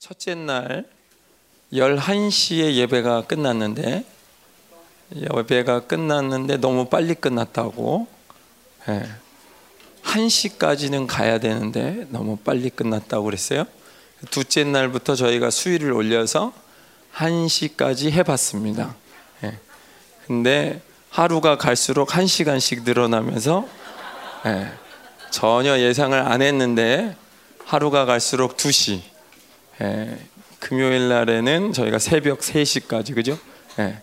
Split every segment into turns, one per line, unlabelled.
첫째 날 11시에 예배가 끝났는데 예배가 끝났는데 너무 빨리 끝났다고 예. 1시까지는 가야 되는데 너무 빨리 끝났다고 그랬어요. 둘째 날부터 저희가 수위를 올려서 1시까지 해봤습니다. 예. 근데 하루가 갈수록 1시간씩 늘어나면서 예. 전혀 예상을 안 했는데 하루가 갈수록 2시 예. 금요일 날에는 저희가 새벽 3시까지 그죠? 예.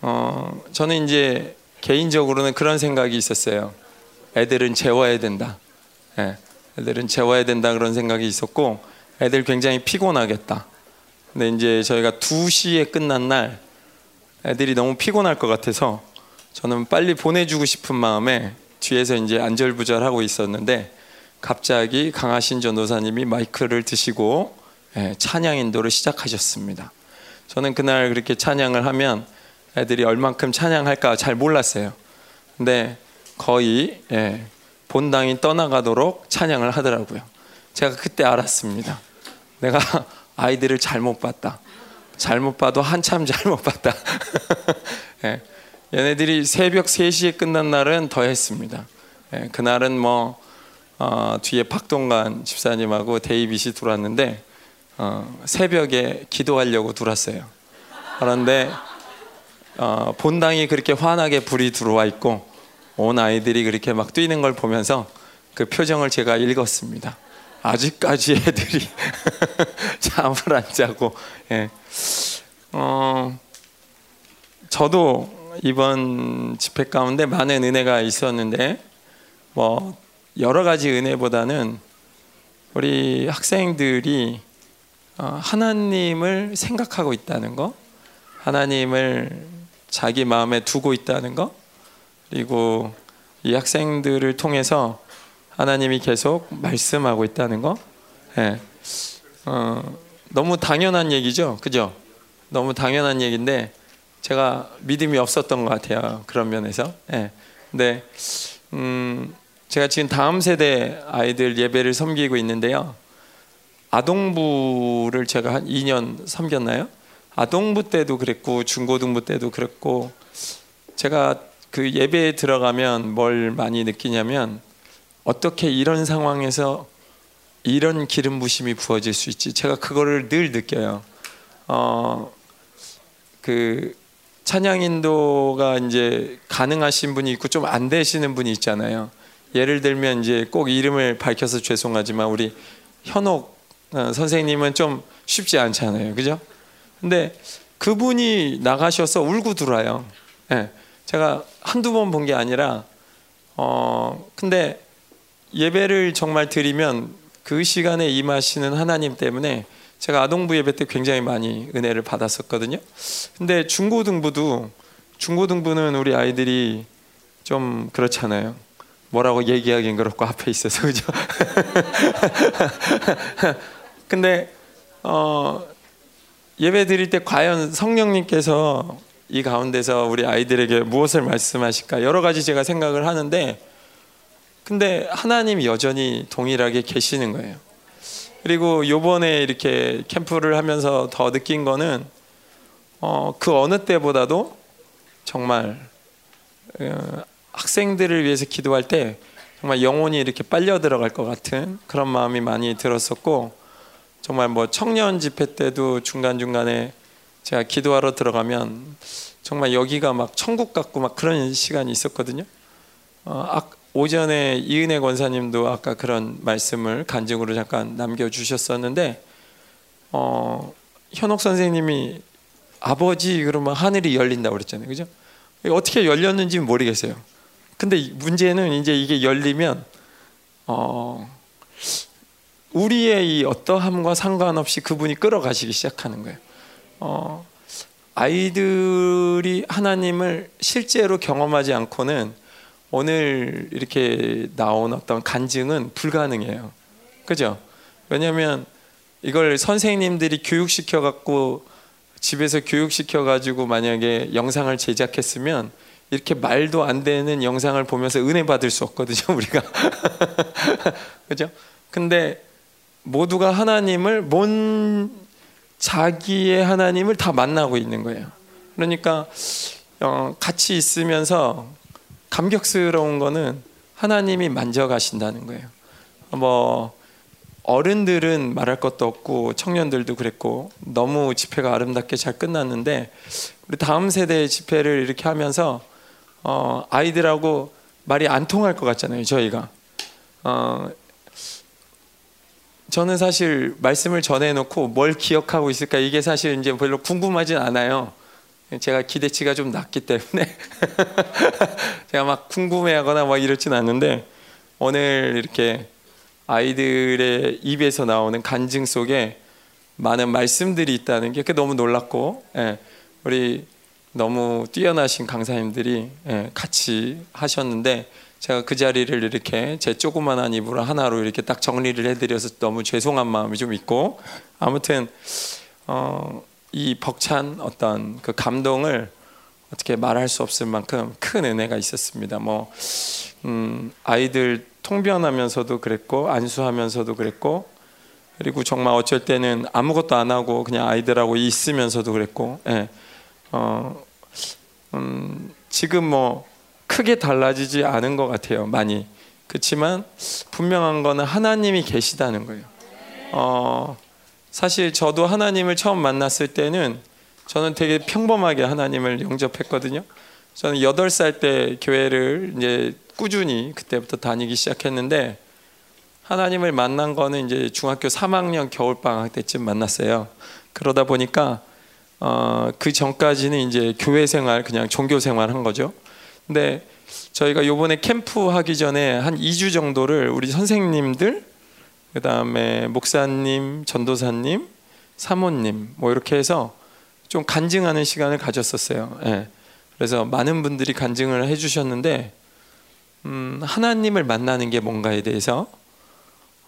어, 저는 이제 개인적으로는 그런 생각이 있었어요. 애들은 재워야 된다. 예. 애들은 재워야 된다 그런 생각이 있었고 애들 굉장히 피곤하겠다. 근데 이제 저희가 2시에 끝난 날 애들이 너무 피곤할 것 같아서 저는 빨리 보내주고 싶은 마음에 뒤에서 이제 안절부절하고 있었는데 갑자기 강하신 전도사님이 마이크를 드시고 예, 찬양 인도를 시작하셨습니다. 저는 그날 그렇게 찬양을 하면 애들이 얼만큼 찬양할까 잘 몰랐어요. 근데 거의 예, 본당이 떠나가도록 찬양을 하더라고요. 제가 그때 알았습니다. 내가 아이들을 잘못 봤다. 잘못 봐도 한참 잘못 봤다. 예, 얘네들이 새벽 3시에 끝난 날은 더 했습니다. 예, 그날은 뭐 어, 뒤에 박동관 집사님하고 데이빗이 들어왔는데 어, 새벽에 기도하려고 들어왔어요. 그런데 어, 본당이 그렇게 환하게 불이 들어와 있고 온 아이들이 그렇게 막 뛰는 걸 보면서 그 표정을 제가 읽었습니다. 아직까지 애들이 잠을 안 자고 예. 어, 저도 이번 집회 가운데 많은 은혜가 있었는데 뭐 여러 가지 은혜보다는 우리 학생들이 어, 하나님을 생각하고 있다는 거, 하나님을 자기 마음에 두고 있다는 거, 그리고 이 학생들을 통해서 하나님이 계속 말씀하고 있다는 거, 예. 어, 너무 당연한 얘기죠, 그죠? 너무 당연한 얘기인데 제가 믿음이 없었던 것 같아요 그런 면에서. 예. 근데 음, 제가 지금 다음 세대 아이들 예배를 섬기고 있는데요. 아동부를 제가 한 2년 섬겼나요? 아동부 때도 그랬고 중고등부 때도 그랬고 제가 그 예배에 들어가면 뭘 많이 느끼냐면 어떻게 이런 상황에서 이런 기름 부심이 부어질 수 있지? 제가 그거를 늘 느껴요. 어, 그 찬양 인도가 이제 가능하신 분이 있고 좀 안 되시는 분이 있잖아요. 예를 들면 이제 꼭 이름을 밝혀서 죄송하지만 우리 현옥 어, 선생님은 좀 쉽지 않잖아요. 그죠? 근데 그분이 나가셔서 울고 들어와요. 예. 제가 한두 번 본 게 아니라 어 근데 예배를 정말 드리면 그 시간에 임하시는 하나님 때문에 제가 아동부 예배 때 굉장히 많이 은혜를 받았었거든요. 근데 중고등부도 중고등부는 우리 아이들이 좀 그렇잖아요. 뭐라고 얘기하기는 그렇고 앞에 있어서 그죠. 근데 어, 예배 드릴 때 과연 성령님께서 이 가운데서 우리 아이들에게 무엇을 말씀하실까 여러 가지 제가 생각을 하는데 근데 하나님 여전히 동일하게 계시는 거예요. 그리고 요번에 이렇게 캠프를 하면서 더 느낀 거는 어, 그 어느 때보다도 정말 어, 학생들을 위해서 기도할 때 정말 영혼이 이렇게 빨려 들어갈 것 같은 그런 마음이 많이 들었었고 정말 뭐 청년 집회 때도 중간 중간에 제가 기도하러 들어가면 정말 여기가 막 천국 같고 막 그런 시간이 있었거든요. 어, 아, 오전에 이은혜 권사님도 아까 그런 말씀을 간증으로 잠깐 남겨주셨었는데 어, 현옥 선생님이 아버지 그러면 하늘이 열린다고 그랬잖아요, 그죠? 어떻게 열렸는지 모르겠어요. 근데 문제는 이제 이게 열리면 어, 우리의 이 어떠함과 상관없이 그분이 끌어가시기 시작하는 거예요. 어, 아이들이 하나님을 실제로 경험하지 않고는 오늘 이렇게 나온 어떤 간증은 불가능해요. 그죠? 왜냐하면 이걸 선생님들이 교육시켜 갖고 집에서 교육시켜 가지고 만약에 영상을 제작했으면 이렇게 말도 안 되는 영상을 보면서 은혜 받을 수 없거든요, 우리가. 그죠? 근데 모두가 하나님을 뭔 자기의 하나님을 다 만나고 있는 거예요. 그러니까 어, 같이 있으면서 감격스러운 거는 하나님이 만져가신다는 거예요. 뭐 어른들은 말할 것도 없고 청년들도 그랬고 너무 집회가 아름답게 잘 끝났는데 우리 다음 세대의 집회를 이렇게 하면서 어, 아이들하고 말이 안 통할 것 같잖아요. 저희가 어, 저는 사실 말씀을 전해놓고 뭘 기억하고 있을까 이게 사실 이제 별로 궁금하진 않아요. 제가 기대치가 좀 낮기 때문에 제가 막 궁금해하거나 막 이렇진 않는데 오늘 이렇게 아이들의 입에서 나오는 간증 속에 많은 말씀들이 있다는 게 너무 놀랐고 예, 우리 너무 뛰어나신 강사님들이 예, 같이 하셨는데 제가 그 자리를 이렇게 제 조그만한 입으로 하나로 이렇게 딱 정리를 해드려서 너무 죄송한 마음이 좀 있고 아무튼 어, 이 벅찬 어떤 그 감동을 어떻게 말할 수 없을 만큼 큰 은혜가 있었습니다. 뭐 음, 아이들 통변하면서도 그랬고 안수하면서도 그랬고 그리고 정말 어쩔 때는 아무것도 안 하고 그냥 아이들하고 있으면서도 그랬고 예. 어, 음, 지금 뭐 크게 달라지지 않은 것 같아요. 많이. 그렇지만 분명한 거는 하나님이 계시다는 거예요. 어, 사실 저도 하나님을 처음 만났을 때는 저는 되게 평범하게 하나님을 영접했거든요. 저는 8살 때 교회를 이제 꾸준히 그때부터 다니기 시작했는데 하나님을 만난 거는 이제 중학교 3학년 겨울방학 때쯤 만났어요. 그러다 보니까 어, 그 전까지는 이제 교회 생활 그냥 종교 생활 한 거죠. 근데 저희가 요번에 캠프 하기 전에 한 2주 정도를 우리 선생님들 그다음에 목사님, 전도사님, 사모님 뭐 이렇게 해서 좀 간증하는 시간을 가졌었어요. 예. 그래서 많은 분들이 간증을 해 주셨는데 음, 하나님을 만나는 게 뭔가에 대해서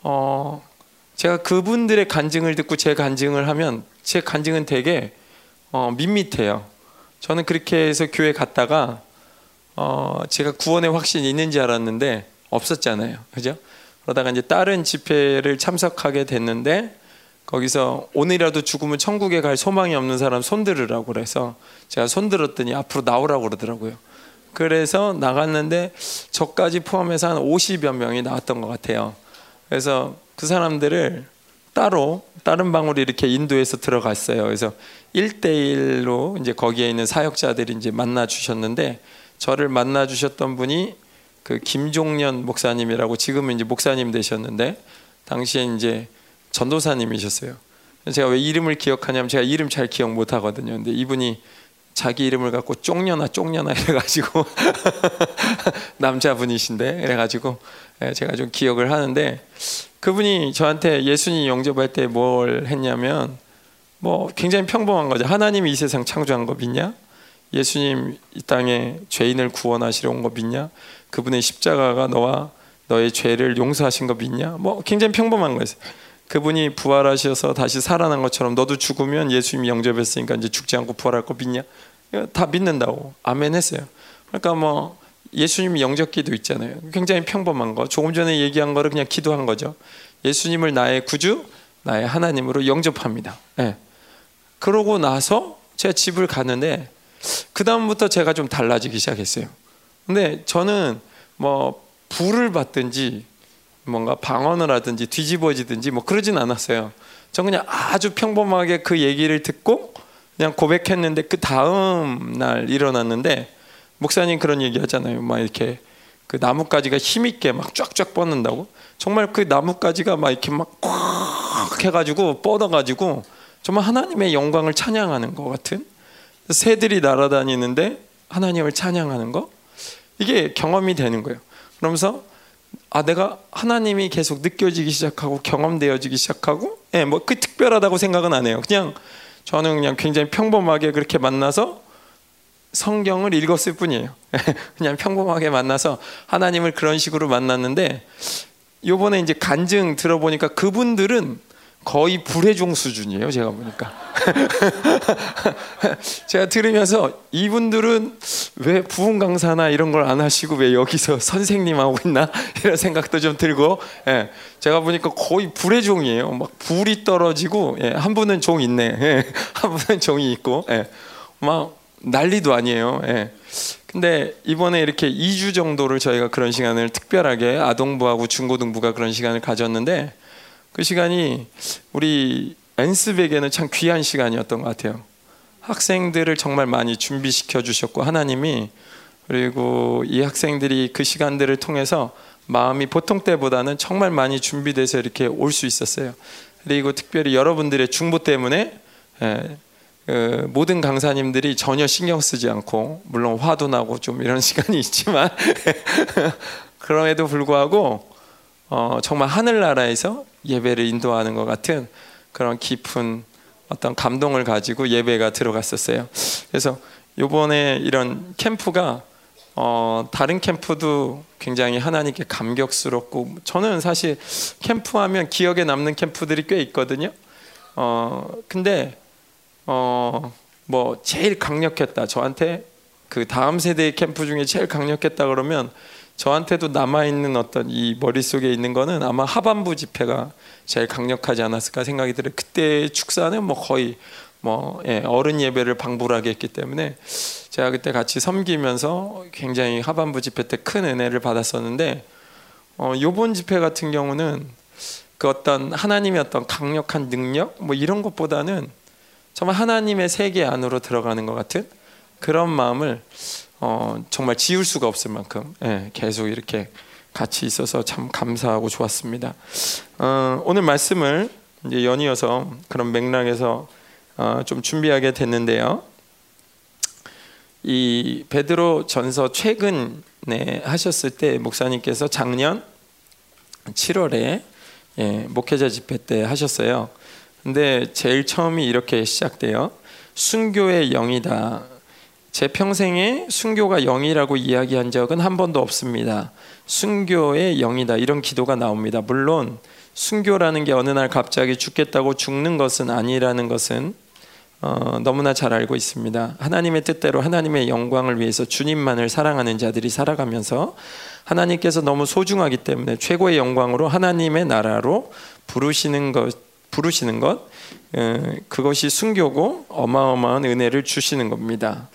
어, 제가 그분들의 간증을 듣고 제 간증을 하면 제 간증은 되게 어, 밋밋해요. 저는 그렇게 해서 교회 갔다가 어, 제가 구원의 확신이 있는지 알았는데 없었잖아요. 그죠? 그러다가 이제 다른 집회를 참석하게 됐는데 거기서 오늘이라도 죽으면 천국에 갈 소망이 없는 사람 손들으라고 그래서 제가 손들었더니 앞으로 나오라고 그러더라고요. 그래서 나갔는데 저까지 포함해서 한 50여 명이 나왔던 것 같아요. 그래서 그 사람들을 따로 다른 방으로 이렇게 인도해서 들어갔어요. 그래서 1대1로 이제 거기에 있는 사역자들이 이제 만나 주셨는데 저를 만나 주셨던 분이 그 김종년 목사님이라고 지금은 이제 목사님 되셨는데 당시에 이제 전도사님이셨어요. 제가 왜 이름을 기억하냐면 제가 이름 잘 기억 못 하거든요. 근데 이분이 자기 이름을 갖고 쫑녀나 쫑녀나 이래가지고 남자분이신데 이래가지고 예, 제가 좀 기억을 하는데 그분이 저한테 예수님 영접할 때 뭘 했냐면 뭐 굉장히 평범한 거죠. 하나님이 이 세상 창조한 거 믿냐? 예수님 이 땅에 죄인을 구원하시러 온 거 믿냐? 그분의 십자가가 너와 너의 죄를 용서하신 거 믿냐? 뭐 굉장히 평범한 거였어요. 그분이 부활하셔서 다시 살아난 것처럼 너도 죽으면 예수님이 영접했으니까 이제 죽지 않고 부활할 거 믿냐? 다 믿는다고 아멘 했어요. 그러니까 뭐 예수님 영접기도 있잖아요. 굉장히 평범한 거. 조금 전에 얘기한 거를 그냥 기도한 거죠. 예수님을 나의 구주, 나의 하나님으로 영접합니다. 네. 그러고 나서 제가 집을 가는데 그 다음부터 제가 좀 달라지기 시작했어요. 근데 저는 뭐 불을 받든지 뭔가 방언을 하든지 뒤집어지든지 뭐 그러진 않았어요. 전 그냥 아주 평범하게 그 얘기를 듣고 그냥 고백했는데 그 다음 날 일어났는데 목사님 그런 얘기 하잖아요. 막 이렇게 그 나뭇가지가 힘있게 막 쫙쫙 뻗는다고. 정말 그 나뭇가지가 막 이렇게 막 꽉 해가지고 뻗어가지고 정말 하나님의 영광을 찬양하는 것 같은 새들이 날아다니는데 하나님을 찬양하는 거 이게 경험이 되는 거예요. 그러면서 아 내가 하나님이 계속 느껴지기 시작하고 경험되어지기 시작하고 예, 뭐 그 특별하다고 생각은 안 해요. 그냥 저는 그냥 굉장히 평범하게 그렇게 만나서 성경을 읽었을 뿐이에요. 그냥 평범하게 만나서 하나님을 그런 식으로 만났는데 요번에 이제 간증 들어보니까 그분들은 거의 불의 종 수준이에요. 제가 보니까. 제가 들으면서 이분들은 왜 부흥 강사나 이런 걸 안 하시고 왜 여기서 선생님 하고 있나 이런 생각도 좀 들고 예, 제가 보니까 거의 불의 종이에요. 막 불이 떨어지고 예, 한 분은 종 있네, 예, 한 분은 종이 있고 예, 막 난리도 아니에요. 예. 근데 이번에 이렇게 2주 정도를 저희가 그런 시간을 특별하게 아동부하고 중고등부가 그런 시간을 가졌는데 그 시간이 우리 엔스백에는 참 귀한 시간이었던 것 같아요. 학생들을 정말 많이 준비시켜 주셨고 하나님이 그리고 이 학생들이 그 시간들을 통해서 마음이 보통 때보다는 정말 많이 준비돼서 이렇게 올 수 있었어요. 그리고 특별히 여러분들의 중보 때문에 예, 그 모든 강사님들이 전혀 신경 쓰지 않고 물론 화도 나고 좀 이런 시간이 있지만 그럼에도 불구하고 어, 정말 하늘나라에서 예배를 인도하는 것 같은 그런 깊은 어떤 감동을 가지고 예배가 들어갔었어요. 그래서 이번에 이런 캠프가 어, 다른 캠프도 굉장히 하나님께 감격스럽고 저는 사실 캠프하면 기억에 남는 캠프들이 꽤 있거든요. 어, 근데 어, 뭐 제일 강력했다. 저한테 그 다음 세대의 캠프 중에 제일 강력했다 그러면 저한테도 남아 있는 어떤 이 머릿속에 있는 거는 아마 하반부 집회가 제일 강력하지 않았을까 생각이 들어요. 그때 축사는 뭐 거의 뭐 예, 어른 예배를 방불하게 했기 때문에 제가 그때 같이 섬기면서 굉장히 하반부 집회 때 큰 은혜를 받았었는데 어, 요번 집회 같은 경우는 그 어떤 하나님의 어떤 강력한 능력 뭐 이런 것보다는 정말 하나님의 세계 안으로 들어가는 것 같은 그런 마음을 어, 정말 지울 수가 없을 만큼 예, 계속 이렇게 같이 있어서 참 감사하고 좋았습니다. 어, 오늘 말씀을 이제 연이어서 그런 맥락에서 어, 좀 준비하게 됐는데요. 이 베드로 전서 최근에 하셨을 때 목사님께서 작년 7월에 예, 목회자 집회 때 하셨어요. 근데 제일 처음이 이렇게 시작돼요. 순교의 영이다. 제 평생에 순교가 영이라고 이야기한 적은 한 번도 없습니다. 순교의 영이다. 이런 기도가 나옵니다. 물론 순교라는 게 어느 날 갑자기 죽겠다고 죽는 것은 아니라는 것은 어, 너무나 잘 알고 있습니다. 하나님의 뜻대로 하나님의 영광을 위해서 주님만을 사랑하는 자들이 살아가면서 하나님께서 너무 소중하기 때문에 최고의 영광으로 하나님의 나라로 부르시는 것 부르시는 것 그것이 순교고 어마어마한 은혜를 주시는 겁니다.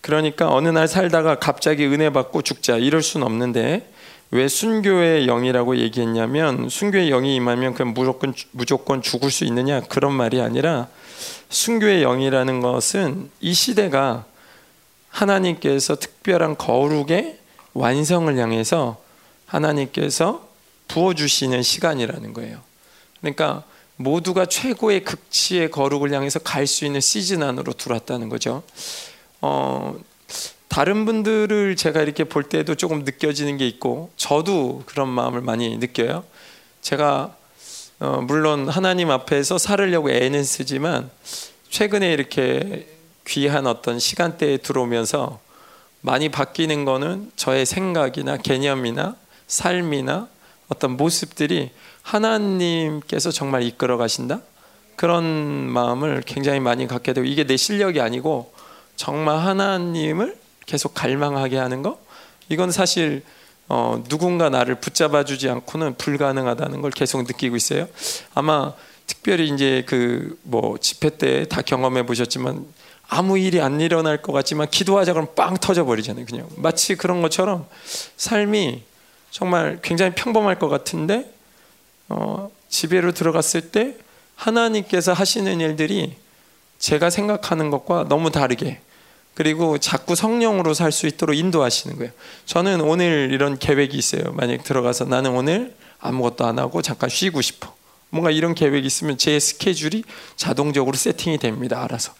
그러니까 어느 날 살다가 갑자기 은혜 받고 죽자 이럴 수는 없는데 왜 순교의 영이라고 얘기했냐면 순교의 영이 임하면 그냥 무조건 무조건 죽을 수 있느냐 그런 말이 아니라 순교의 영이라는 것은 이 시대가 하나님께서 특별한 거룩의 완성을 향해서 하나님께서 부어 주시는 시간이라는 거예요. 그러니까 모두가 최고의 극치의 거룩을 향해서 갈 수 있는 시즌 안으로 들어왔다는 거죠. 어, 다른 분들을 제가 이렇게 볼 때도 조금 느껴지는 게 있고 저도 그런 마음을 많이 느껴요. 제가 어, 물론 하나님 앞에서 살으려고 애는 쓰지만 최근에 이렇게 귀한 어떤 시간대에 들어오면서 많이 바뀌는 거는 저의 생각이나 개념이나 삶이나 어떤 모습들이 하나님께서 정말 이끌어 가신다 그런 마음을 굉장히 많이 갖게 되고 이게 내 실력이 아니고 정말 하나님을 계속 갈망하게 하는 거 이건 사실 어, 누군가 나를 붙잡아 주지 않고는 불가능하다는 걸 계속 느끼고 있어요. 아마 특별히 이제 그 뭐 집회 때 다 경험해 보셨지만 아무 일이 안 일어날 것 같지만 기도하자 그러면 빵 터져 버리잖아요. 그냥 마치 그런 것처럼 삶이 정말 굉장히 평범할 것 같은데 어, 집에로 들어갔을 때 하나님께서 하시는 일들이 제가 생각하는 것과 너무 다르게 그리고 자꾸 성령으로 살 수 있도록 인도하시는 거예요. 저는 오늘 이런 계획이 있어요. 만약 들어가서 나는 오늘 아무것도 안 하고 잠깐 쉬고 싶어. 뭔가 이런 계획이 있으면 제 스케줄이 자동적으로 세팅이 됩니다. 알아서.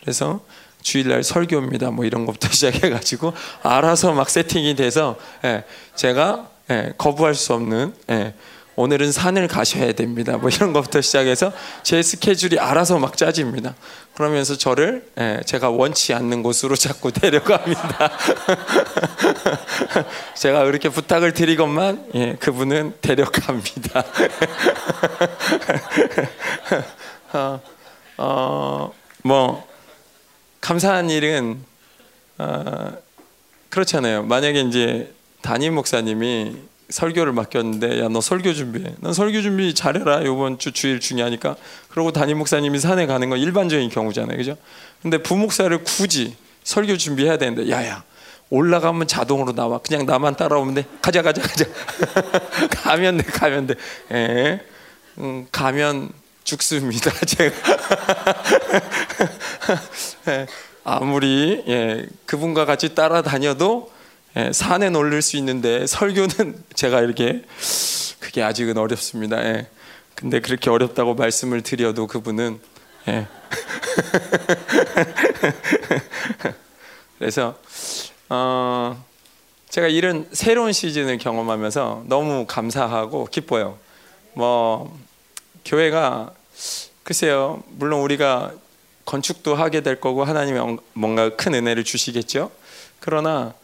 그래서 주일날 설교입니다. 뭐 이런 것부터 시작해가지고 알아서 막 세팅이 돼서 예, 제가 예, 거부할 수 없는 예, 오늘은 산을 가셔야 됩니다. 뭐 이런 것부터 시작해서 제 스케줄이 알아서 막 짜집니다. 그러면서 저를 예, 제가 원치 않는 곳으로 자꾸 데려갑니다. 제가 그렇게 부탁을 드리건만 예, 그분은 데려갑니다. 어, 어, 뭐 감사한 일은 어, 그렇잖아요. 만약에 이제 담임 목사님이 설교를 맡겼는데 야 너 설교 준비해. 난 설교 준비 잘해라. 이번 주 주일 중요하니까. 그러고 담임 목사님이 산에 가는 건 일반적인 경우잖아요. 그죠? 근데 부목사를 굳이 설교 준비해야 되는데 야야 올라가면 자동으로 나와. 그냥 나만 따라오면 돼. 가자 가자 가자. 가면 돼 가면 돼. 예. 음, 가면 죽습니다. 제가 예. 아무리 예, 그분과 같이 따라다녀도 예, 산에 올릴 수 있는데 설교는 제가 이렇게 그게 아직은 어렵습니다. 예. 근데 그렇게 어렵다고 말씀을 드려도 그분은 예. 그래서 어, 제가 이런 새로운 시즌을 경험하면서 너무 감사하고 기뻐요. 뭐 교회가 글쎄요, 물론 우리가 건축도 하게 될 거고 하나님이 뭔가 큰 은혜를 주시겠죠. 그러나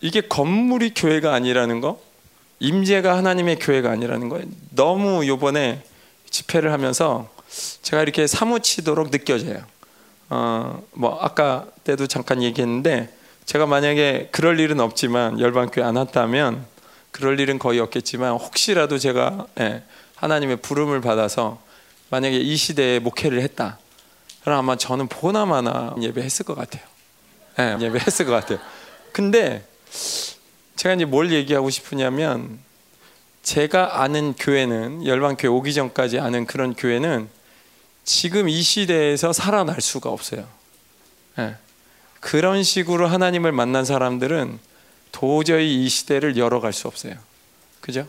이게 건물이 교회가 아니라는 거, 임재가 하나님의 교회가 아니라는 거 너무 요번에 집회를 하면서 제가 이렇게 사무치도록 느껴져요. 어, 뭐 아까 때도 잠깐 얘기했는데 제가 만약에 그럴 일은 없지만 열방교회 안 왔다면 그럴 일은 거의 없겠지만 혹시라도 제가 예, 하나님의 부름을 받아서 만약에 이 시대에 목회를 했다. 그럼 아마 저는 보나마나 예배했을 것 같아요. 예, 예배했을 것 같아요. 근데 제가 이제 뭘 얘기하고 싶으냐면 제가 아는 교회는 열방교회 오기 전까지 아는 그런 교회는 지금 이 시대에서 살아날 수가 없어요. 네. 그런 식으로 하나님을 만난 사람들은 도저히 이 시대를 열어갈 수 없어요. 그죠?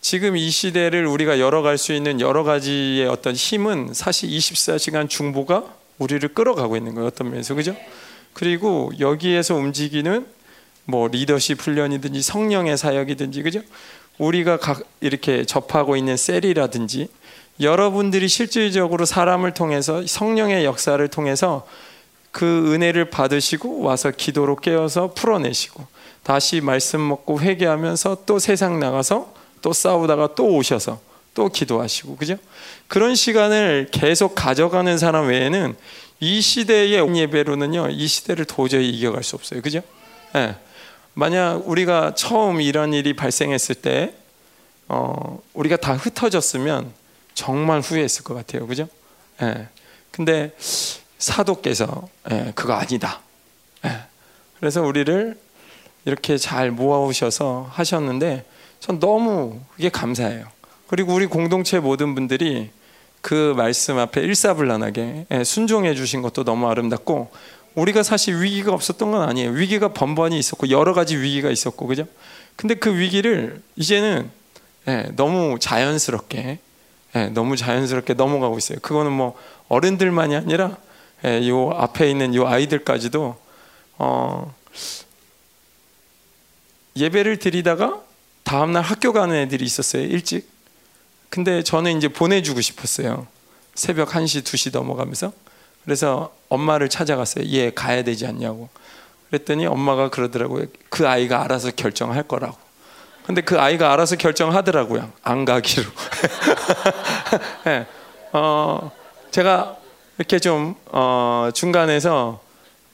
지금 이 시대를 우리가 열어갈 수 있는 여러 가지의 어떤 힘은 사실 24시간 중보가 우리를 끌어가고 있는 거예요. 어떤 면에서. 그죠? 그리고 여기에서 움직이는 뭐 리더십 훈련이든지 성령의 사역이든지 그죠? 우리가 각 이렇게 접하고 있는 셀이라든지 여러분들이 실질적으로 사람을 통해서 성령의 역사를 통해서 그 은혜를 받으시고 와서 기도로 깨어서 풀어내시고 다시 말씀 먹고 회개하면서 또 세상 나가서 또 싸우다가 또 오셔서 또 기도하시고 그죠? 그런 시간을 계속 가져가는 사람 외에는 이 시대의 예배로는요 이 시대를 도저히 이겨갈 수 없어요 그죠? 네. 만약 우리가 처음 이런 일이 발생했을 때 어, 우리가 다 흩어졌으면 정말 후회했을 것 같아요. 그죠? 예. 근데 사도께서 예, 그거 아니다. 예. 그래서 우리를 이렇게 잘 모아오셔서 하셨는데 전 너무 그게 감사해요. 그리고 우리 공동체 모든 분들이 그 말씀 앞에 일사불란하게 예, 순종해 주신 것도 너무 아름답고 우리가 사실 위기가 없었던 건 아니에요. 위기가 번번이 있었고 여러 가지 위기가 있었고 그죠? 근데 그 위기를 이제는 예, 너무 자연스럽게 예, 너무 자연스럽게 넘어가고 있어요. 그거는 뭐 어른들만이 아니라 예, 요 앞에 있는 요 아이들까지도 어, 예배를 드리다가 다음 날 학교 가는 애들이 있었어요. 일찍. 근데 저는 이제 보내주고 싶었어요. 새벽 1시, 2시 넘어가면서. 그래서 엄마를 찾아갔어요. 얘 가야 되지 않냐고. 그랬더니 엄마가 그러더라고요. 그 아이가 알아서 결정할 거라고. 근데 그 아이가 알아서 결정하더라고요. 안 가기로. 네. 어, 제가 이렇게 좀 어, 중간에서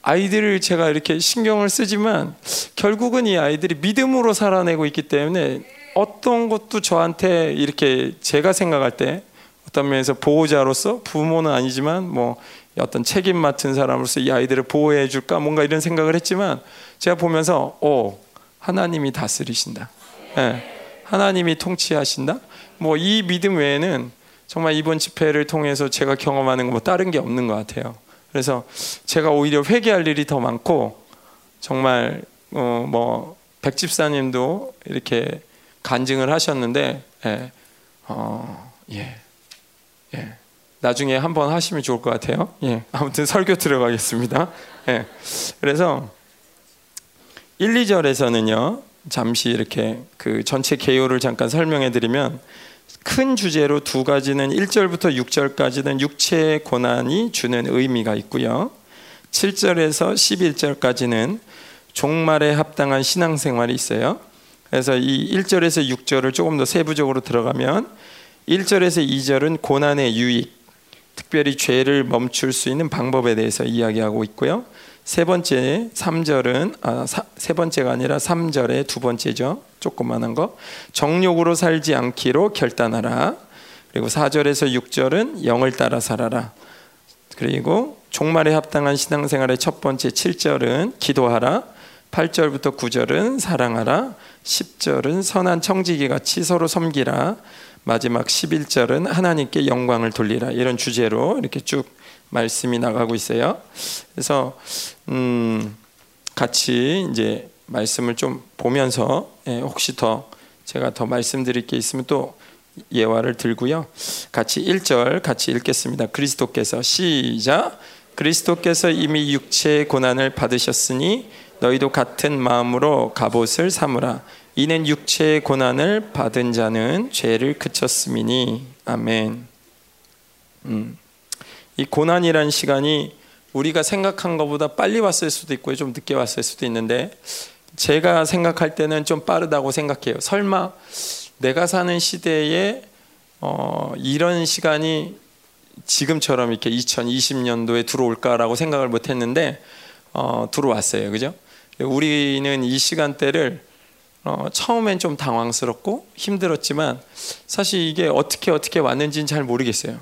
아이들을 제가 이렇게 신경을 쓰지만 결국은 이 아이들이 믿음으로 살아내고 있기 때문에 어떤 것도 저한테 이렇게 제가 생각할 때 어떤 면에서 보호자로서 부모는 아니지만 뭐 어떤 책임 맡은 사람으로서 이 아이들을 보호해 줄까 뭔가 이런 생각을 했지만 제가 보면서 오 하나님이 다스리신다. 네, 하나님이 통치하신다. 뭐 이 믿음 외에는 정말 이번 집회를 통해서 제가 경험하는 거뭐 다른 게 없는 것 같아요. 그래서 제가 오히려 회개할 일이 더 많고 정말 어 뭐 백집사님도 이렇게 간증을 하셨는데 예, 어, 예, 예. 나중에 한번 하시면 좋을 것 같아요. 예. 아무튼 설교 들어가겠습니다. 예. 그래서 1, 2절에서는요. 잠시 이렇게 그 전체 개요를 잠깐 설명해 드리면 큰 주제로 두 가지는 1절부터 6절까지는 육체의 고난이 주는 의미가 있고요. 7절에서 11절까지는 종말에 합당한 신앙생활이 있어요. 그래서 이 1절에서 6절을 조금 더 세부적으로 들어가면 1절에서 2절은 고난의 유익, 특별히 죄를 멈출 수 있는 방법에 대해서 이야기하고 있고요. 세 번째 3절은 아, 사, 세 번째가 아니라 3절의 두 번째죠. 조그만한 거. 정욕으로 살지 않기로 결단하라. 그리고 4절에서 6절은 영을 따라 살아라. 그리고 종말에 합당한 신앙생활의 첫 번째 7절은 기도하라. 8절부터 9절은 사랑하라. 10절은 선한 청지기 같이 서로 섬기라. 마지막 11절은 하나님께 영광을 돌리라. 이런 주제로 이렇게 쭉 말씀이 나가고 있어요. 그래서 음 같이 이제 말씀을 좀 보면서 예, 혹시 더 제가 더 말씀드릴 게 있으면 또 예화를 들고요. 같이 1절 같이 읽겠습니다. 그리스도께서 시작 그리스도께서 이미 육체의 고난을 받으셨으니 너희도 같은 마음으로 갑옷을 삼으라. 이는 육체의 고난을 받은 자는 죄를 그쳤음이니 아멘. 음. 이 고난이란 시간이 우리가 생각한 것보다 빨리 왔을 수도 있고 좀 늦게 왔을 수도 있는데 제가 생각할 때는 좀 빠르다고 생각해요. 설마 내가 사는 시대에 어, 이런 시간이 지금처럼 이렇게 2020년도에 들어올까라고 생각을 못했는데 어, 들어왔어요. 그죠? 우리는 이 시간대를 어, 처음엔 좀 당황스럽고 힘들었지만 사실 이게 어떻게 어떻게 왔는지는 잘 모르겠어요.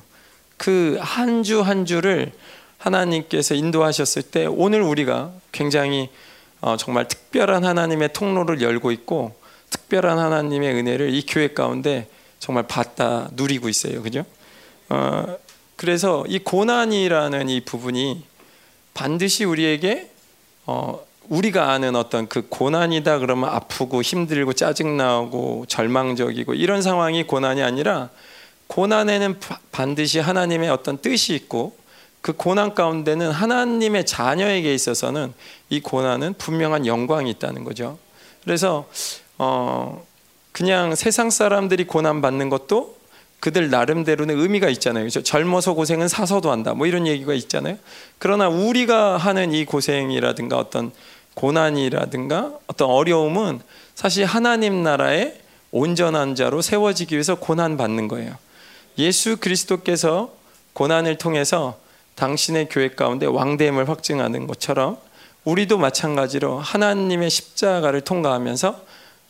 그 한주한 주를 하나님께서 인도하셨을 때 오늘 우리가 굉장히 어, 정말 특별한 하나님의 통로를 열고 있고 특별한 하나님의 은혜를 이 교회 가운데 정말 받다 누리고 있어요. 그죠? 어, 그래서 이 고난이라는 이 부분이 반드시 우리에게 어, 우리가 아는 어떤 그 고난이다 그러면 아프고 힘들고 짜증나고 절망적이고 이런 상황이 고난이 아니라 고난에는 반드시 하나님의 어떤 뜻이 있고 그 고난 가운데는 하나님의 자녀에게 있어서는 이 고난은 분명한 영광이 있다는 거죠. 그래서 어 그냥 세상 사람들이 고난 받는 것도 그들 나름대로는 의미가 있잖아요. 그렇죠? 젊어서 고생은 사서도 한다. 뭐 이런 얘기가 있잖아요. 그러나 우리가 하는 이 고생이라든가 어떤 고난이라든가 어떤 어려움은 사실 하나님 나라의 온전한 자로 세워지기 위해서 고난 받는 거예요. 예수 그리스도께서 고난을 통해서 당신의 교회 가운데 왕됨을 확증하는 것처럼 우리도 마찬가지로 하나님의 십자가를 통과하면서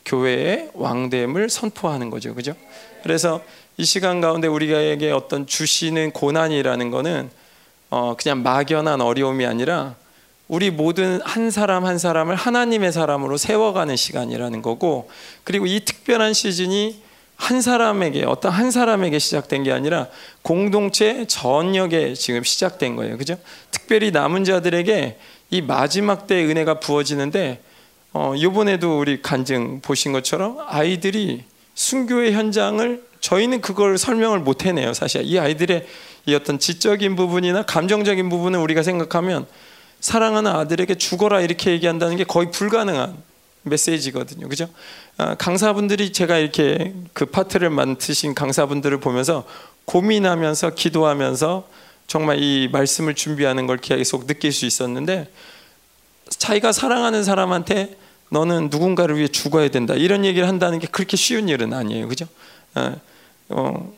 교회의 왕됨을 선포하는 거죠. 그죠? 그래서 이 시간 가운데 우리에게 어떤 주시는 고난이라는 거는 어 그냥 막연한 어려움이 아니라 우리 모든 한 사람 한 사람을 하나님의 사람으로 세워가는 시간이라는 거고 그리고 이 특별한 시즌이 한 사람에게 어떤 한 사람에게 시작된 게 아니라 공동체 전역에 지금 시작된 거예요. 그죠? 특별히 남은 자들에게 이 마지막 때 은혜가 부어지는데 어, 이번에도 우리 간증 보신 것처럼 아이들이 순교의 현장을 저희는 그걸 설명을 못 해내요. 사실 이 아이들의 이 어떤 지적인 부분이나 감정적인 부분을 우리가 생각하면 사랑하는 아들에게 죽어라 이렇게 얘기한다는 게 거의 불가능한 메시지거든요. 그죠? 아, 강사분들이 제가 이렇게 그 파트를 맡으신 강사분들을 보면서 고민하면서 기도하면서 정말 이 말씀을 준비하는 걸 계속 느낄 수 있었는데 자기가 사랑하는 사람한테 너는 누군가를 위해 죽어야 된다 이런 얘기를 한다는 게 그렇게 쉬운 일은 아니에요. 그죠? 어, 어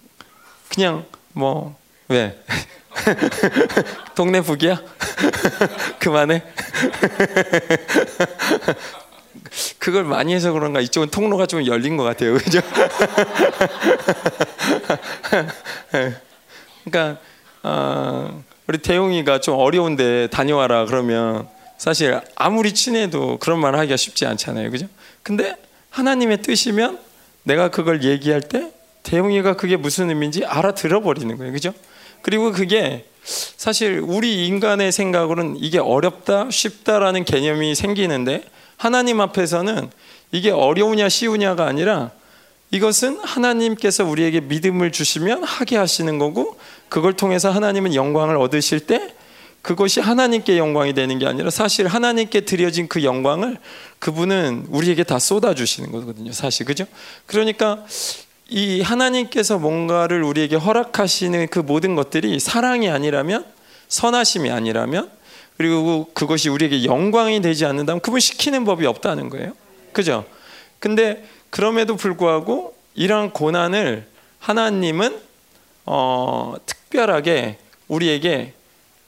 그냥 뭐 왜? 동네 북이야? 그만해. 그걸 많이 해서 그런가 이쪽은 통로가 좀 열린 것 같아요. 그죠? 그러니까 어, 우리 태용이가 좀 어려운데 다녀와라 그러면 사실 아무리 친해도 그런 말 하기가 쉽지 않잖아요. 그죠? 근데 하나님의 뜻이면 내가 그걸 얘기할 때 태용이가 그게 무슨 의미인지 알아들어 버리는 거예요. 그죠? 그리고 그게 사실 우리 인간의 생각으로는 이게 어렵다, 쉽다라는 개념이 생기는데 하나님 앞에서는 이게 어려우냐 쉬우냐가 아니라 이것은 하나님께서 우리에게 믿음을 주시면 하게 하시는 거고 그걸 통해서 하나님은 영광을 얻으실 때 그것이 하나님께 영광이 되는 게 아니라 사실 하나님께 드려진 그 영광을 그분은 우리에게 다 쏟아 주시는 거거든요. 사실 그죠? 그러니까 이 하나님께서 뭔가를 우리에게 허락하시는 그 모든 것들이 사랑이 아니라면 선하심이 아니라면 그리고 그것이 우리에게 영광이 되지 않는다면 그분 시키는 법이 없다는 거예요. 그죠? 근데 그럼에도 불구하고 이러한 고난을 하나님은 어, 특별하게 우리에게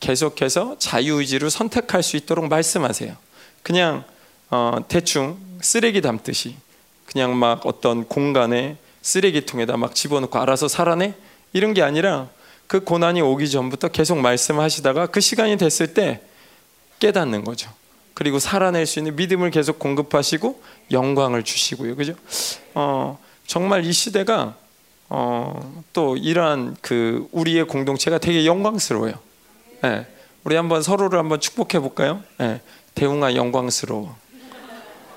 계속해서 자유의지로 선택할 수 있도록 말씀하세요. 그냥 어, 대충 쓰레기 담듯이 그냥 막 어떤 공간에 쓰레기통에다 막 집어넣고 알아서 살아내 이런 게 아니라 그 고난이 오기 전부터 계속 말씀하시다가 그 시간이 됐을 때 깨닫는 거죠. 그리고 살아낼 수 있는 믿음을 계속 공급하시고 영광을 주시고요. 그죠? 어, 정말 이 시대가 어, 또 이러한 그 우리의 공동체가 되게 영광스러워요. 네. 우리 한번 서로를 한번 축복해 볼까요? 네. 대웅아 영광스러워.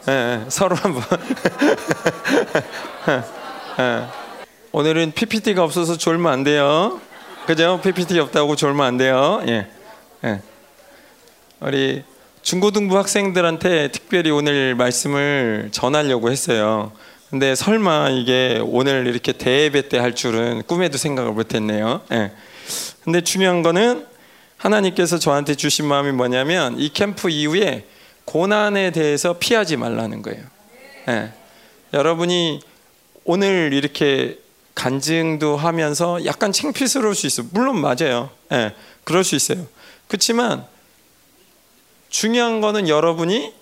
네, 서로 한번. 오늘은 PPT가 없어서 졸면 안 돼요. 그죠? PPT 없다고 졸면 안 돼요. 예. 예. 우리 중고등부 학생들한테 특별히 오늘 말씀을 전하려고 했어요. 근데 설마 이게 오늘 이렇게 대예배 때 할 줄은 꿈에도 생각을 못 했네요. 예. 근데 중요한 거는 하나님께서 저한테 주신 마음이 뭐냐면 이 캠프 이후에 고난에 대해서 피하지 말라는 거예요. 예. 여러분이 오늘 이렇게 간증도 하면서 약간 창피스러울 수 있어요. 물론 맞아요. 예, 그럴 수 있어요. 그렇지만 중요한 거는 여러분이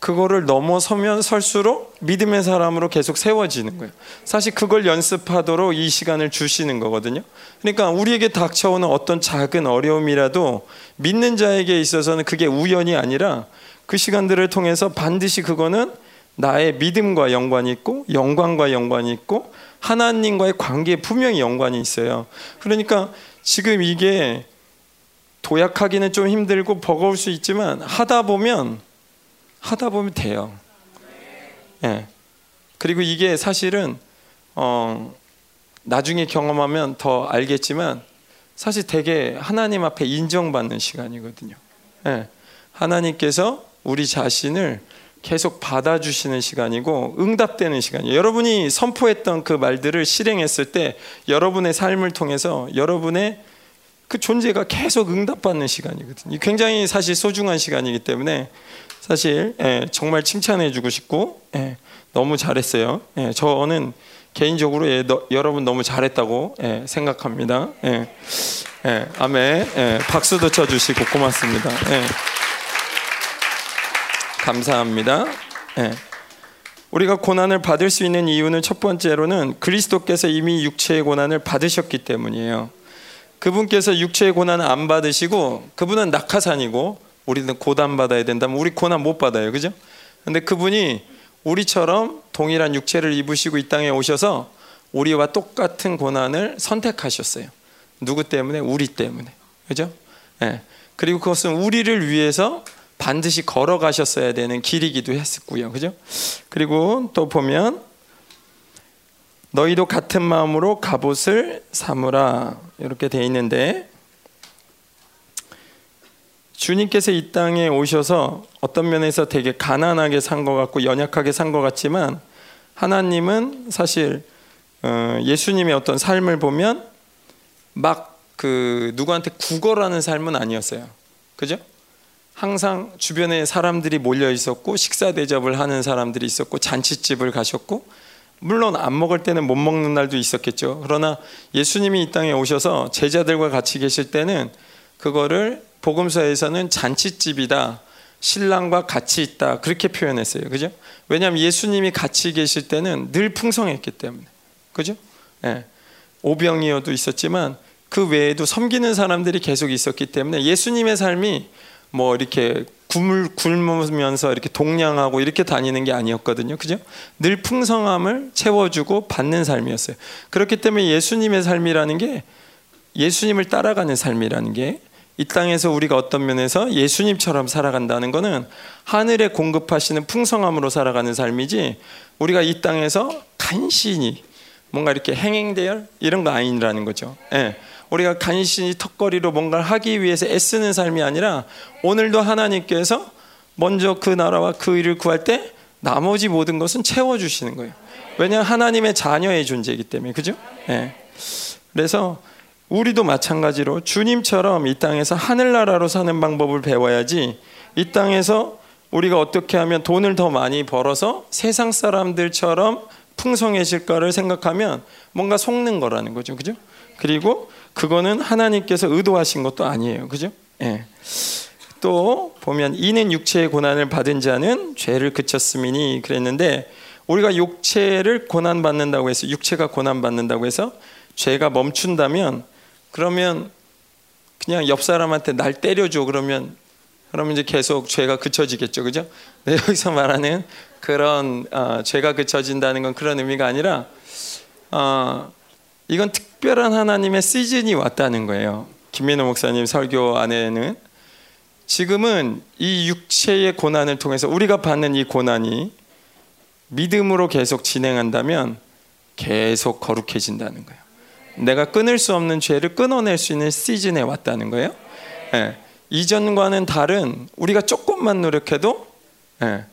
그거를 넘어서면 설수록 믿음의 사람으로 계속 세워지는 거예요. 사실 그걸 연습하도록 이 시간을 주시는 거거든요. 그러니까 우리에게 닥쳐오는 어떤 작은 어려움이라도 믿는 자에게 있어서는 그게 우연이 아니라 그 시간들을 통해서 반드시 그거는 나의 믿음과 연관이 있고 영광과 연관이 있고 하나님과의 관계에 분명히 연관이 있어요. 그러니까 지금 이게 도약하기는 좀 힘들고 버거울 수 있지만 하다 보면 하다 보면 돼요. 예. 네. 그리고 이게 사실은 어 나중에 경험하면 더 알겠지만 사실 되게 하나님 앞에 인정받는 시간이거든요. 예. 네. 하나님께서 우리 자신을 계속 받아주시는 시간이고 응답되는 시간이에요. 여러분이 선포했던 그 말들을 실행했을 때 여러분의 삶을 통해서 여러분의 그 존재가 계속 응답받는 시간이거든요. 굉장히 사실 소중한 시간이기 때문에 사실 예, 정말 칭찬해주고 싶고 예, 너무 잘했어요. 예, 저는 개인적으로 예, 너, 여러분 너무 잘했다고 예, 생각합니다. 예, 예, 아멘. 예, 박수도 쳐주시고 고맙습니다. 예. 감사합니다. 네. 우리가 고난을 받을 수 있는 이유는 첫 번째로는 그리스도께서 이미 육체의 고난을 받으셨기 때문이에요. 그분께서 육체의 고난을 안 받으시고 그분은 낙하산이고 우리는 고난 받아야 된다면 우리 고난 못 받아요. 그죠? 근데 그분이 우리처럼 동일한 육체를 입으시고 이 땅에 오셔서 우리와 똑같은 고난을 선택하셨어요. 누구 때문에? 우리 때문에. 그죠? 네. 그리고 그것은 우리를 위해서 반드시 걸어가셨어야 되는 길이기도 했었고요. 그죠? 그리고 또 보면 너희도 같은 마음으로 갑옷을 삼으라 이렇게 돼 있는데 주님께서 이 땅에 오셔서 어떤 면에서 되게 가난하게 산 것 같고 연약하게 산 것 같지만 하나님은 사실 어, 예수님의 어떤 삶을 보면 막 그 누구한테 구걸하는 삶은 아니었어요. 그죠? 항상 주변에 사람들이 몰려 있었고 식사 대접을 하는 사람들이 있었고 잔치집을 가셨고 물론 안 먹을 때는 못 먹는 날도 있었겠죠. 그러나 예수님이 이 땅에 오셔서 제자들과 같이 계실 때는 그거를 복음서에서는 잔치집이다. 신랑과 같이 있다. 그렇게 표현했어요. 그죠? 왜냐하면 예수님이 같이 계실 때는 늘 풍성했기 때문에. 그죠? 예. 오병이어도 있었지만 그 외에도 섬기는 사람들이 계속 있었기 때문에 예수님의 삶이 뭐 이렇게 굶을 굶으면서 이렇게 동냥하고 이렇게 다니는 게 아니었거든요. 그죠? 늘 풍성함을 채워주고 받는 삶이었어요. 그렇기 때문에 예수님의 삶이라는 게 예수님을 따라가는 삶이라는 게 이 땅에서 우리가 어떤 면에서 예수님처럼 살아간다는 것은 하늘에 공급하시는 풍성함으로 살아가는 삶이지 우리가 이 땅에서 간신히 뭔가 이렇게 행행대열 이런 거 아니라는 거죠. 예. 우리가 간신히 턱걸이로 뭔가를 하기 위해서 애쓰는 삶이 아니라 오늘도 하나님께서 먼저 그 나라와 그 일을 구할 때 나머지 모든 것은 채워 주시는 거예요. 왜냐 하나님의 자녀의 존재이기 때문에 그죠? 예. 그래서 우리도 마찬가지로 주님처럼 이 땅에서 하늘나라로 사는 방법을 배워야지 이 땅에서 우리가 어떻게 하면 돈을 더 많이 벌어서 세상 사람들처럼 풍성해질까를 생각하면 뭔가 속는 거라는 거죠. 그죠? 그리고 그거는 하나님께서 의도하신 것도 아니에요. 그죠? 예. 또 보면 이는 육체의 고난을 받은 자는 죄를 그쳤음이니 그랬는데 우리가 육체를 고난 받는다고 해서 육체가 고난 받는다고 해서 죄가 멈춘다면 그러면 그냥 옆 사람한테 날 때려줘 그러면 그러면 이제 계속 죄가 그쳐지겠죠, 그죠? 네, 여기서 말하는 그런 어, 죄가 그쳐진다는 건 그런 의미가 아니라 어, 이건 특별한 하나님의 시즌이 왔다는 거예요. 김민호 목사님 설교 안에는 지금은 이 육체의 고난을 통해서 우리가 받는 이 고난이 믿음으로 계속 진행한다면 계속 거룩해진다는 거예요. 내가 끊을 수 없는 죄를 끊어낼 수 있는 시즌에 왔다는 거예요. 예. 이전과는 다른 우리가 조금만 노력해도 예.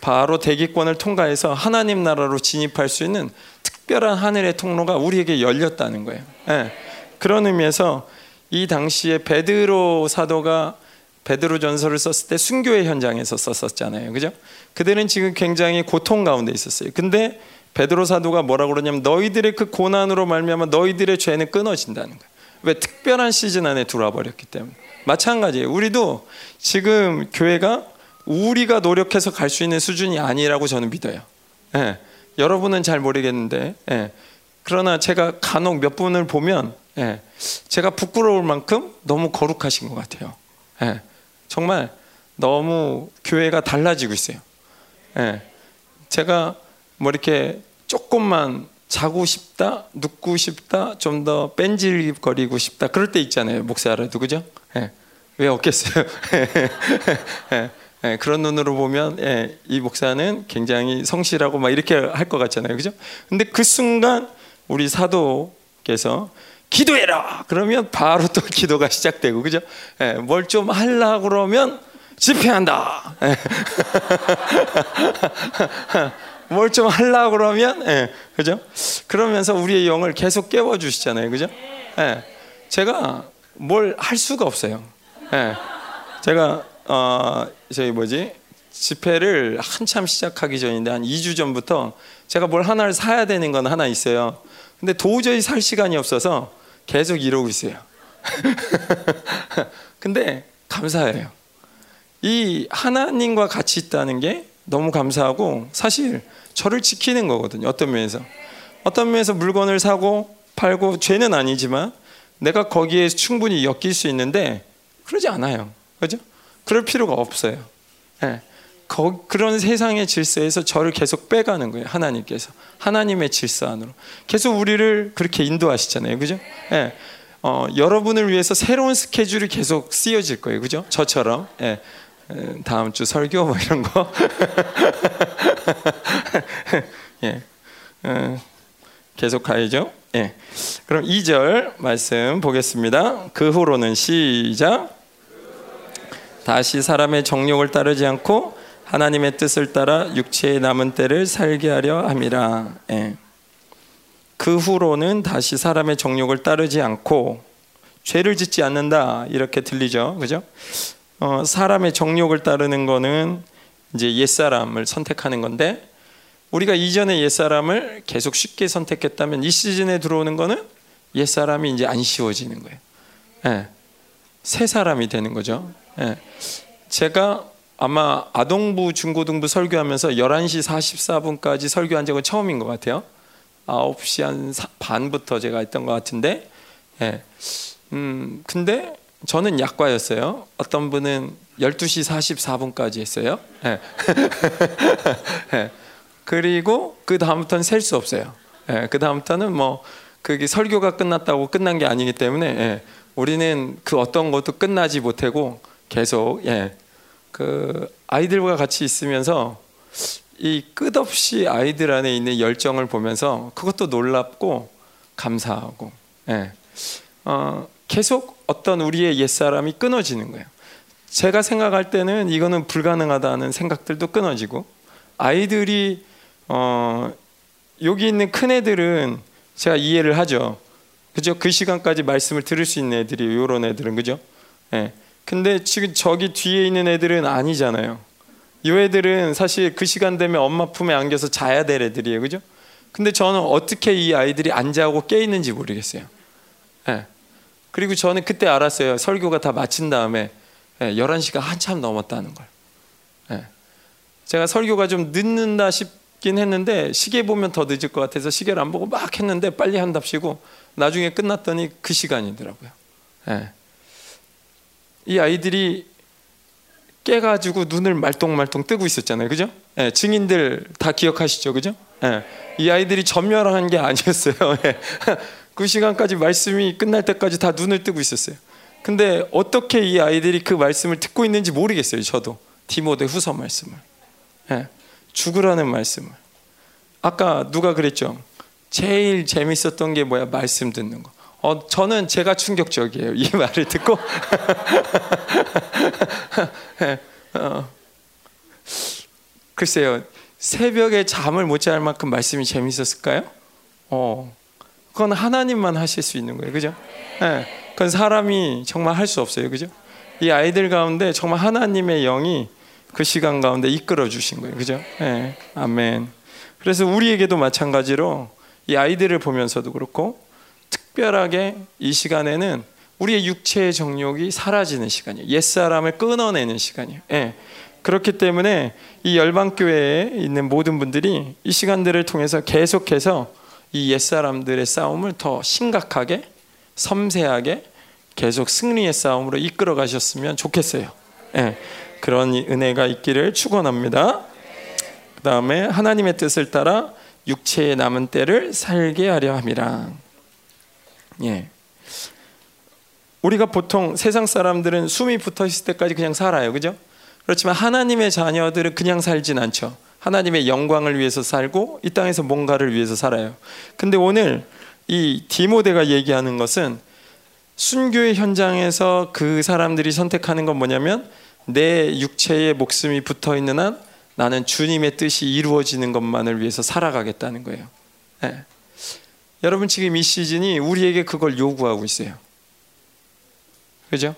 바로 대기권을 통과해서 하나님 나라로 진입할 수 있는 특별한 하늘의 통로가 우리에게 열렸다는 거예요. 예. 그런 의미에서 이 당시에 베드로 사도가 베드로 전서를 썼을 때 순교의 현장에서 썼었잖아요. 그죠? 그들은 지금 굉장히 고통 가운데 있었어요. 근데 베드로 사도가 뭐라고 그러냐면 너희들의 그 고난으로 말미암아 너희들의 죄는 끊어진다는 거예요. 왜 특별한 시즌 안에 들어와 버렸기 때문에. 마찬가지예요. 우리도 지금 교회가 우리가 노력해서 갈 수 있는 수준이 아니라고 저는 믿어요. 예. 여러분은 잘 모르겠는데, 예. 그러나 제가 간혹 몇 분을 보면, 예. 제가 부끄러울 만큼 너무 거룩하신 것 같아요. 예. 정말 너무 교회가 달라지고 있어요. 예. 제가 뭐 이렇게 조금만 자고 싶다, 눕고 싶다, 좀 더 뺀질거리고 싶다. 그럴 때 있잖아요. 목사라도 그죠? 예. 왜 없겠어요? 예. 예. 그런 눈으로 보면 예, 이 목사는 굉장히 성실하고 막 이렇게 할 것 같잖아요. 그죠? 근데 그 순간 우리 사도께서 기도해라. 그러면 바로 또 기도가 시작되고 그죠? 예, 뭘좀 하려 그러면 집회한다. 예. 뭘좀 하려 그러면 예, 그죠? 그러면서 우리의 영을 계속 깨워 주시잖아요. 그죠? 예. 제가 뭘 할 수가 없어요. 예. 제가 어 저희 뭐지? 집회를 한참 시작하기 전인데 한 2주 전부터 제가 뭘 하나를 사야 되는 건 하나 있어요. 근데 도저히 살 시간이 없어서 계속 이러고 있어요. 근데 감사해요. 이 하나님과 같이 있다는 게 너무 감사하고 사실 저를 지키는 거거든요. 어떤 면에서. 어떤 면에서 물건을 사고 팔고 죄는 아니지만 내가 거기에 충분히 엮일 수 있는데 그러지 않아요. 그죠? 그럴 필요가 없어요. 네. 거, 그런 세상의 질서에서 저를 계속 빼가는 거예요. 하나님께서. 하나님의 질서 안으로. 계속 우리를 그렇게 인도하시잖아요. 그죠? 네. 어, 여러분을 위해서 새로운 스케줄이 계속 쓰여질 거예요. 그죠? 저처럼. 예. 다음 주 설교 뭐 이런 거. 예. 어, 계속 가야죠. 예. 그럼 2절 말씀 보겠습니다. 그 후로는 시작. 다시 사람의 정욕을 따르지 않고 하나님의 뜻을 따라 육체의 남은 때를 살게 하려 함이라. 예. 그 후로는 다시 사람의 정욕을 따르지 않고 죄를 짓지 않는다 이렇게 들리죠, 그죠? 어, 사람의 정욕을 따르는 거는 이제 옛 사람을 선택하는 건데 우리가 이전의 옛 사람을 계속 쉽게 선택했다면 이 시즌에 들어오는 거는 옛 사람이 이제 안 쉬워지는 거예요. 예. 새 사람이 되는 거죠. 예. 제가 아마 아동부 중고등부 설교하면서 11시 44분까지 설교한 적은 처음인 것 같아요. 9시 한 반부터 제가 했던 것 같은데, 예. 음, 근데 저는 약과였어요. 어떤 분은 12시 44분까지 했어요. 예. 예. 그리고 그 다음부터는 셀 수 없어요. 예. 그 다음부터는 뭐 그게 설교가 끝났다고 끝난 게 아니기 때문에 예. 우리는 그 어떤 것도 끝나지 못하고 계속 예. 그 아이들과 같이 있으면서 이 끝없이 아이들 안에 있는 열정을 보면서 그것도 놀랍고 감사하고 예. 어, 계속 어떤 우리의 옛사람이 끊어지는 거예요. 제가 생각할 때는 이거는 불가능하다는 생각들도 끊어지고 아이들이 어, 여기 있는 큰 애들은 제가 이해를 하죠. 그죠? 그 시간까지 말씀을 들을 수 있는 애들이 요런 애들은 그죠? 예. 근데 지금 저기 뒤에 있는 애들은 아니잖아요. 이 애들은 사실 그 시간 되면 엄마 품에 안겨서 자야 될 애들이에요. 그죠? 근데 저는 어떻게 이 아이들이 안 자고 깨 있는지 모르겠어요. 예. 그리고 저는 그때 알았어요. 설교가 다 마친 다음에 예, 11시가 한참 넘었다는 걸. 예. 제가 설교가 좀 늦는다 싶긴 했는데 시계 보면 더 늦을 것 같아서 시계를 안 보고 막 했는데 빨리 한답시고 나중에 끝났더니 그 시간이더라고요. 예. 이 아이들이 깨가지고 눈을 말똥말똥 뜨고 있었잖아요, 그죠? 예, 증인들 다 기억하시죠, 그죠? 예, 이 아이들이 전멸한 게 아니었어요. 예. 그 시간까지 말씀이 끝날 때까지 다 눈을 뜨고 있었어요. 근데 어떻게 이 아이들이 그 말씀을 듣고 있는지 모르겠어요, 저도 디모데 후서 말씀을, 예, 죽으라는 말씀을. 아까 누가 그랬죠? 제일 재밌었던 게 뭐야? 말씀 듣는 거. 어, 저는 제가 충격적이에요. 이 말을 듣고. 어, 글쎄요. 새벽에 잠을 못 잘 만큼 말씀이 재밌었을까요? 어, 그건 하나님만 하실 수 있는 거예요. 그죠? 네, 그건 사람이 정말 할 수 없어요. 그죠? 이 아이들 가운데 정말 하나님의 영이 그 시간 가운데 이끌어 주신 거예요. 그죠? 네, 아멘. 그래서 우리에게도 마찬가지로 이 아이들을 보면서도 그렇고 특별하게 이 시간에는 우리의 육체의 정욕이 사라지는 시간이에요. 옛사람을 끊어내는 시간이에요. 예. 그렇기 때문에 이 열방교회에 있는 모든 분들이 이 시간들을 통해서 계속해서 이 옛사람들의 싸움을 더 심각하게 섬세하게 계속 승리의 싸움으로 이끌어 가셨으면 좋겠어요. 예. 그런 은혜가 있기를 축원합니다. 그 다음에 하나님의 뜻을 따라 육체의 남은 때를 살게 하려 함이라. 예. 우리가 보통 세상 사람들은 숨이 붙어 있을 때까지 그냥 살아요. 그죠? 그렇지만 하나님의 자녀들은 그냥 살진 않죠. 하나님의 영광을 위해서 살고 이 땅에서 뭔가를 위해서 살아요. 근데 오늘 이 디모데가 얘기하는 것은 순교의 현장에서 그 사람들이 선택하는 건 뭐냐면 내 육체에 목숨이 붙어 있는 한 나는 주님의 뜻이 이루어지는 것만을 위해서 살아가겠다는 거예요. 네. 여러분 지금 이 시즌이 우리에게 그걸 요구하고 있어요. 그죠?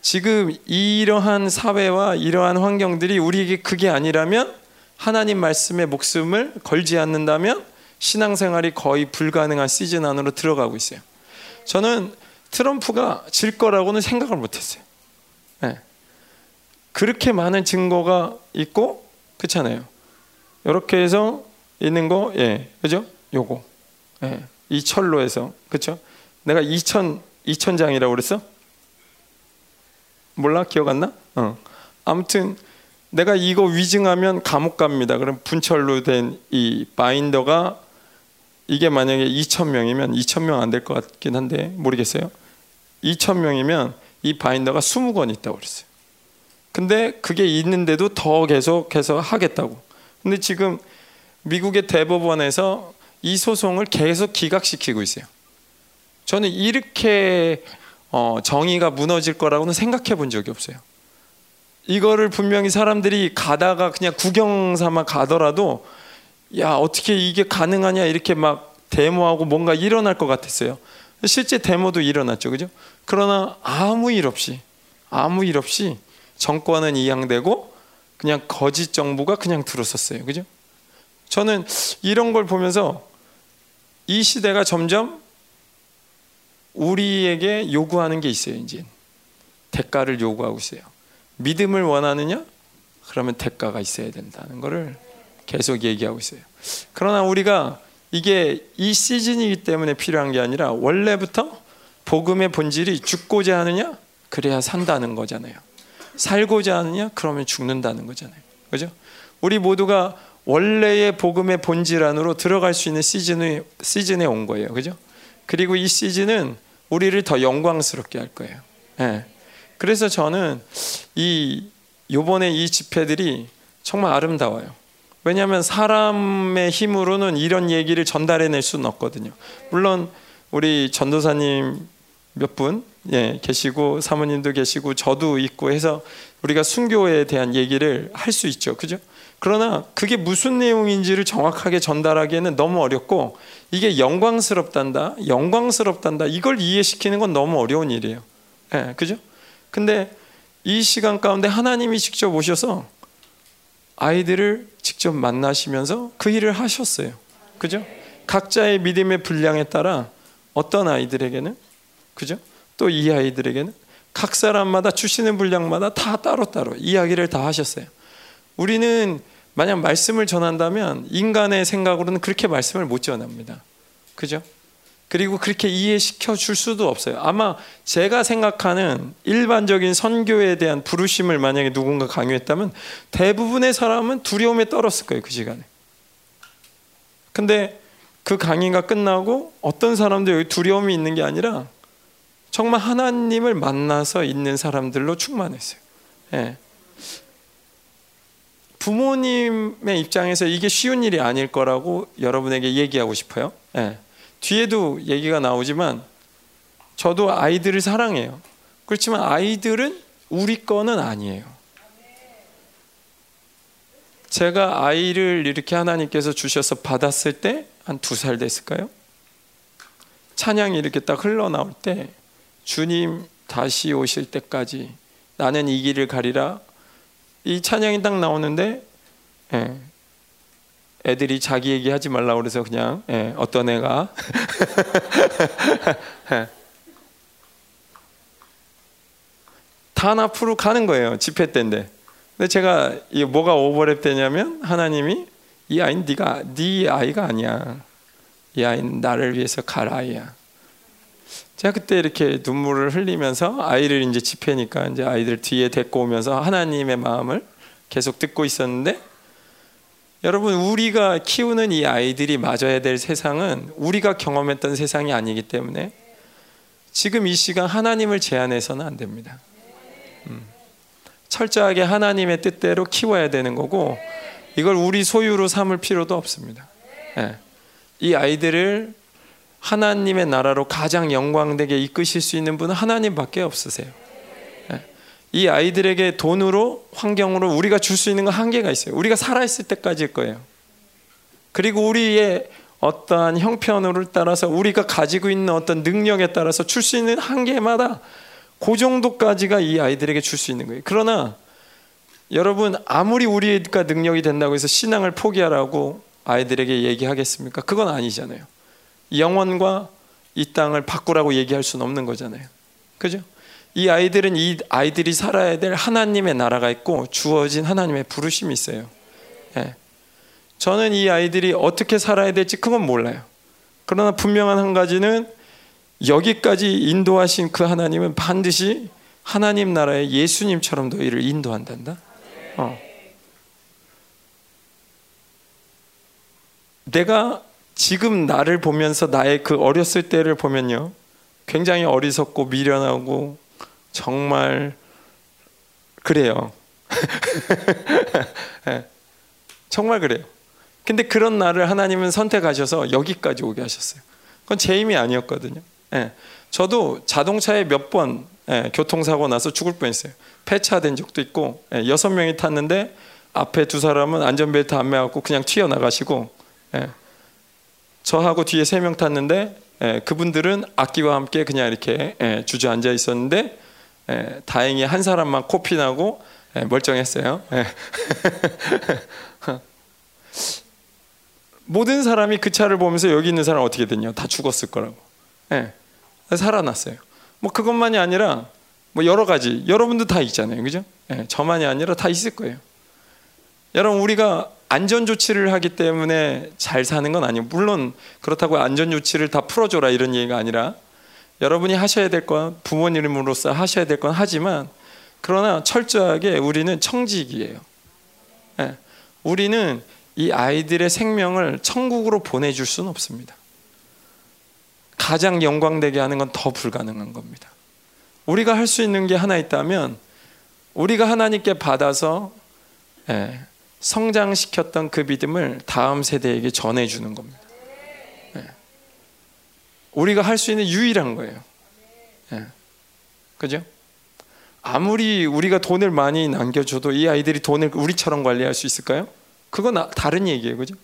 지금 이러한 사회와 이러한 환경들이 우리에게 그게 아니라면 하나님 말씀에 목숨을 걸지 않는다면 신앙생활이 거의 불가능한 시즌 안으로 들어가고 있어요. 저는 트럼프가 질 거라고는 생각을 못했어요. 네. 그렇게 많은 증거가 있고 그렇잖아요. 이렇게 해서 있는 거, 예, 그죠? 요거, 예, 이 철로에서, 그렇죠? 내가 2천 2천 장이라고 그랬어? 몰라? 기억 안 나? 어. 아무튼 내가 이거 위증하면 감옥 갑니다. 그럼 분철로 된 이 바인더가 이게 만약에 2천 명이면 2천 명 안 될 것 같긴 한데 모르겠어요. 2천 명이면 이 바인더가 20권 있다고 그랬어요. 근데 그게 있는데도 더 계속해서 하겠다고. 근데 지금 미국의 대법원에서 이 소송을 계속 기각시키고 있어요. 저는 이렇게 어, 정의가 무너질 거라고는 생각해 본 적이 없어요. 이거를 분명히 사람들이 가다가 그냥 구경 삼아 가더라도 야 어떻게 이게 가능하냐 이렇게 막 데모하고 뭔가 일어날 것 같았어요. 실제 데모도 일어났죠, 그죠? 그러나 아무 일 없이 아무 일 없이 정권은 이양되고 그냥 거짓 정부가 그냥 들어섰어요, 그죠? 저는 이런 걸 보면서 이 시대가 점점 우리에게 요구하는 게 있어요, 이제. 대가를 요구하고 있어요. 믿음을 원하느냐? 그러면 대가가 있어야 된다는 것을 계속 얘기하고 있어요. 그러나 우리가 이게 이 시즌이기 때문에 필요한 게 아니라 원래부터 복음의 본질이 죽고자 하느냐? 그래야 산다는 거잖아요. 살고자 하느냐? 그러면 죽는다는 거잖아요. 그죠? 우리 모두가 원래의 복음의 본질 안으로 들어갈 수 있는 시즌에, 시즌에 온 거예요. 그죠? 그리고 이 시즌은 우리를 더 영광스럽게 할 거예요. 네. 그래서 저는 이 요번에 이 집회들이 정말 아름다워요. 왜냐하면 사람의 힘으로는 이런 얘기를 전달해낼 수는 없거든요. 물론 우리 전도사님 몇 분 예, 계시고 사모님도 계시고 저도 있고 해서 우리가 순교에 대한 얘기를 할 수 있죠. 그죠? 그러나 그게 무슨 내용인지를 정확하게 전달하기에는 너무 어렵고 이게 영광스럽단다, 영광스럽단다 이걸 이해시키는 건 너무 어려운 일이에요. 예, 그죠? 근데 이 시간 가운데 하나님이 직접 오셔서 아이들을 직접 만나시면서 그 일을 하셨어요. 그죠? 각자의 믿음의 분량에 따라 어떤 아이들에게는 그죠? 또 이 아이들에게는 각 사람마다 주시는 분량마다 다 따로따로 이야기를 다 하셨어요. 우리는 만약 말씀을 전한다면 인간의 생각으로는 그렇게 말씀을 못 전합니다. 그죠? 그리고 그렇게 이해시켜 줄 수도 없어요. 아마 제가 생각하는 일반적인 선교에 대한 부르심을 만약에 누군가 강요했다면 대부분의 사람은 두려움에 떨었을 거예요. 그 시간에. 근데 그 강의가 끝나고 어떤 사람도 여기 두려움이 있는 게 아니라 정말 하나님을 만나서 있는 사람들로 충만했어요. 예. 부모님의 입장에서 이게 쉬운 일이 아닐 거라고 여러분에게 얘기하고 싶어요. 예. 뒤에도 얘기가 나오지만 저도 아이들을 사랑해요. 그렇지만 아이들은 우리 거는 아니에요. 제가 아이를 이렇게 하나님께서 주셔서 받았을 때 한 두 살 됐을까요? 찬양이 이렇게 딱 흘러나올 때 주님 다시 오실 때까지 나는 이 길을 가리라 이 찬양이 딱 나오는데 예, 애들이 자기 얘기 하지 말라 그래서 그냥 예, 어떤 애가. 예. 단 앞으로 가는 거예요 집회 때인데. 근데 제가 이 뭐가 오버랩 되냐면 하나님이 이 아이는 네가 네 아이가 아니야. 이 아이는 나를 위해서 갈 아이야 제가 그때 이렇게 눈물을 흘리면서 아이를 이제 집회니까 이제 아이들 뒤에 데리고 오면서 하나님의 마음을 계속 듣고 있었는데 여러분 우리가 키우는 이 아이들이 맞아야 될 세상은 우리가 경험했던 세상이 아니기 때문에 지금 이 시간 하나님을 제한해서는 안 됩니다. 음. 철저하게 하나님의 뜻대로 키워야 되는 거고 이걸 우리 소유로 삼을 필요도 없습니다. 네. 이 아이들을 하나님의 나라로 가장 영광되게 이끄실 수 있는 분은 하나님밖에 없으세요. 이 아이들에게 돈으로 환경으로 우리가 줄 수 있는 건 한계가 있어요. 우리가 살아 있을 때까지일 거예요. 그리고 우리의 어떠한 형편을 따라서 우리가 가지고 있는 어떤 능력에 따라서 줄 수 있는 한계마다 그 정도까지가 이 아이들에게 줄 수 있는 거예요. 그러나 여러분 아무리 우리가 능력이 된다고 해서 신앙을 포기하라고 아이들에게 얘기하겠습니까? 그건 아니잖아요. 영원과 이 땅을 바꾸라고 얘기할 수는 없는 거잖아요. 그죠? 이 아이들은 이 아이들이 살아야 될 하나님의 나라가 있고 주어진 하나님의 부르심이 있어요. 예. 저는 이 아이들이 어떻게 살아야 될지 그건 몰라요. 그러나 분명한 한 가지는 여기까지 인도하신 그 하나님은 반드시 하나님 나라의 예수님처럼 너희를 인도한단다. 어. 내가 지금 나를 보면서 나의 그 어렸을 때를 보면요. 굉장히 어리석고 미련하고 정말 그래요. 네. 정말 그래요. 근데 그런 나를 하나님은 선택하셔서 여기까지 오게 하셨어요. 그건 제 힘이 아니었거든요. 네. 저도 자동차에 몇번 네, 교통사고 나서 죽을 뻔했어요. 폐차된 적도 있고 여섯 명이 탔는데 앞에 두 사람은 안전벨트 안 매갖고 그냥 튀어나가시고 저하고 뒤에 세 명 탔는데 그분들은 악기와 함께 그냥 이렇게 주저앉아 있었는데 예, 다행히 한 사람만 코피 나고 예, 멀쩡했어요. 예. 모든 사람이 그 차를 보면서 여기 있는 사람 어떻게 됐냐? 다 죽었을 거라고. 예, 살아났어요. 뭐 그것만이 아니라 뭐 여러 가지 여러분도 다 있잖아요, 그죠? 예, 저만이 아니라 다 있을 거예요. 여러분 우리가 안전 조치를 하기 때문에 잘 사는 건 아니에요. 물론 그렇다고 안전 조치를 다 풀어줘라 이런 얘기가 아니라 여러분이 하셔야 될 건 부모님으로서 하셔야 될 건 하지만 그러나 철저하게 우리는 청직이에요. 네. 우리는 이 아이들의 생명을 천국으로 보내줄 수는 없습니다. 가장 영광되게 하는 건 더 불가능한 겁니다. 우리가 할 수 있는 게 하나 있다면 우리가 하나님께 받아서 예, 성장시켰던 그 믿음을 다음 세대에게 전해주는 겁니다. 네. 우리가 할 수 있는 유일한 거예요. 네. 그죠? 아무리 우리가 돈을 많이 남겨줘도 이 아이들이 돈을 우리처럼 관리할 수 있을까요? 그건 다른 얘기예요, 그죠?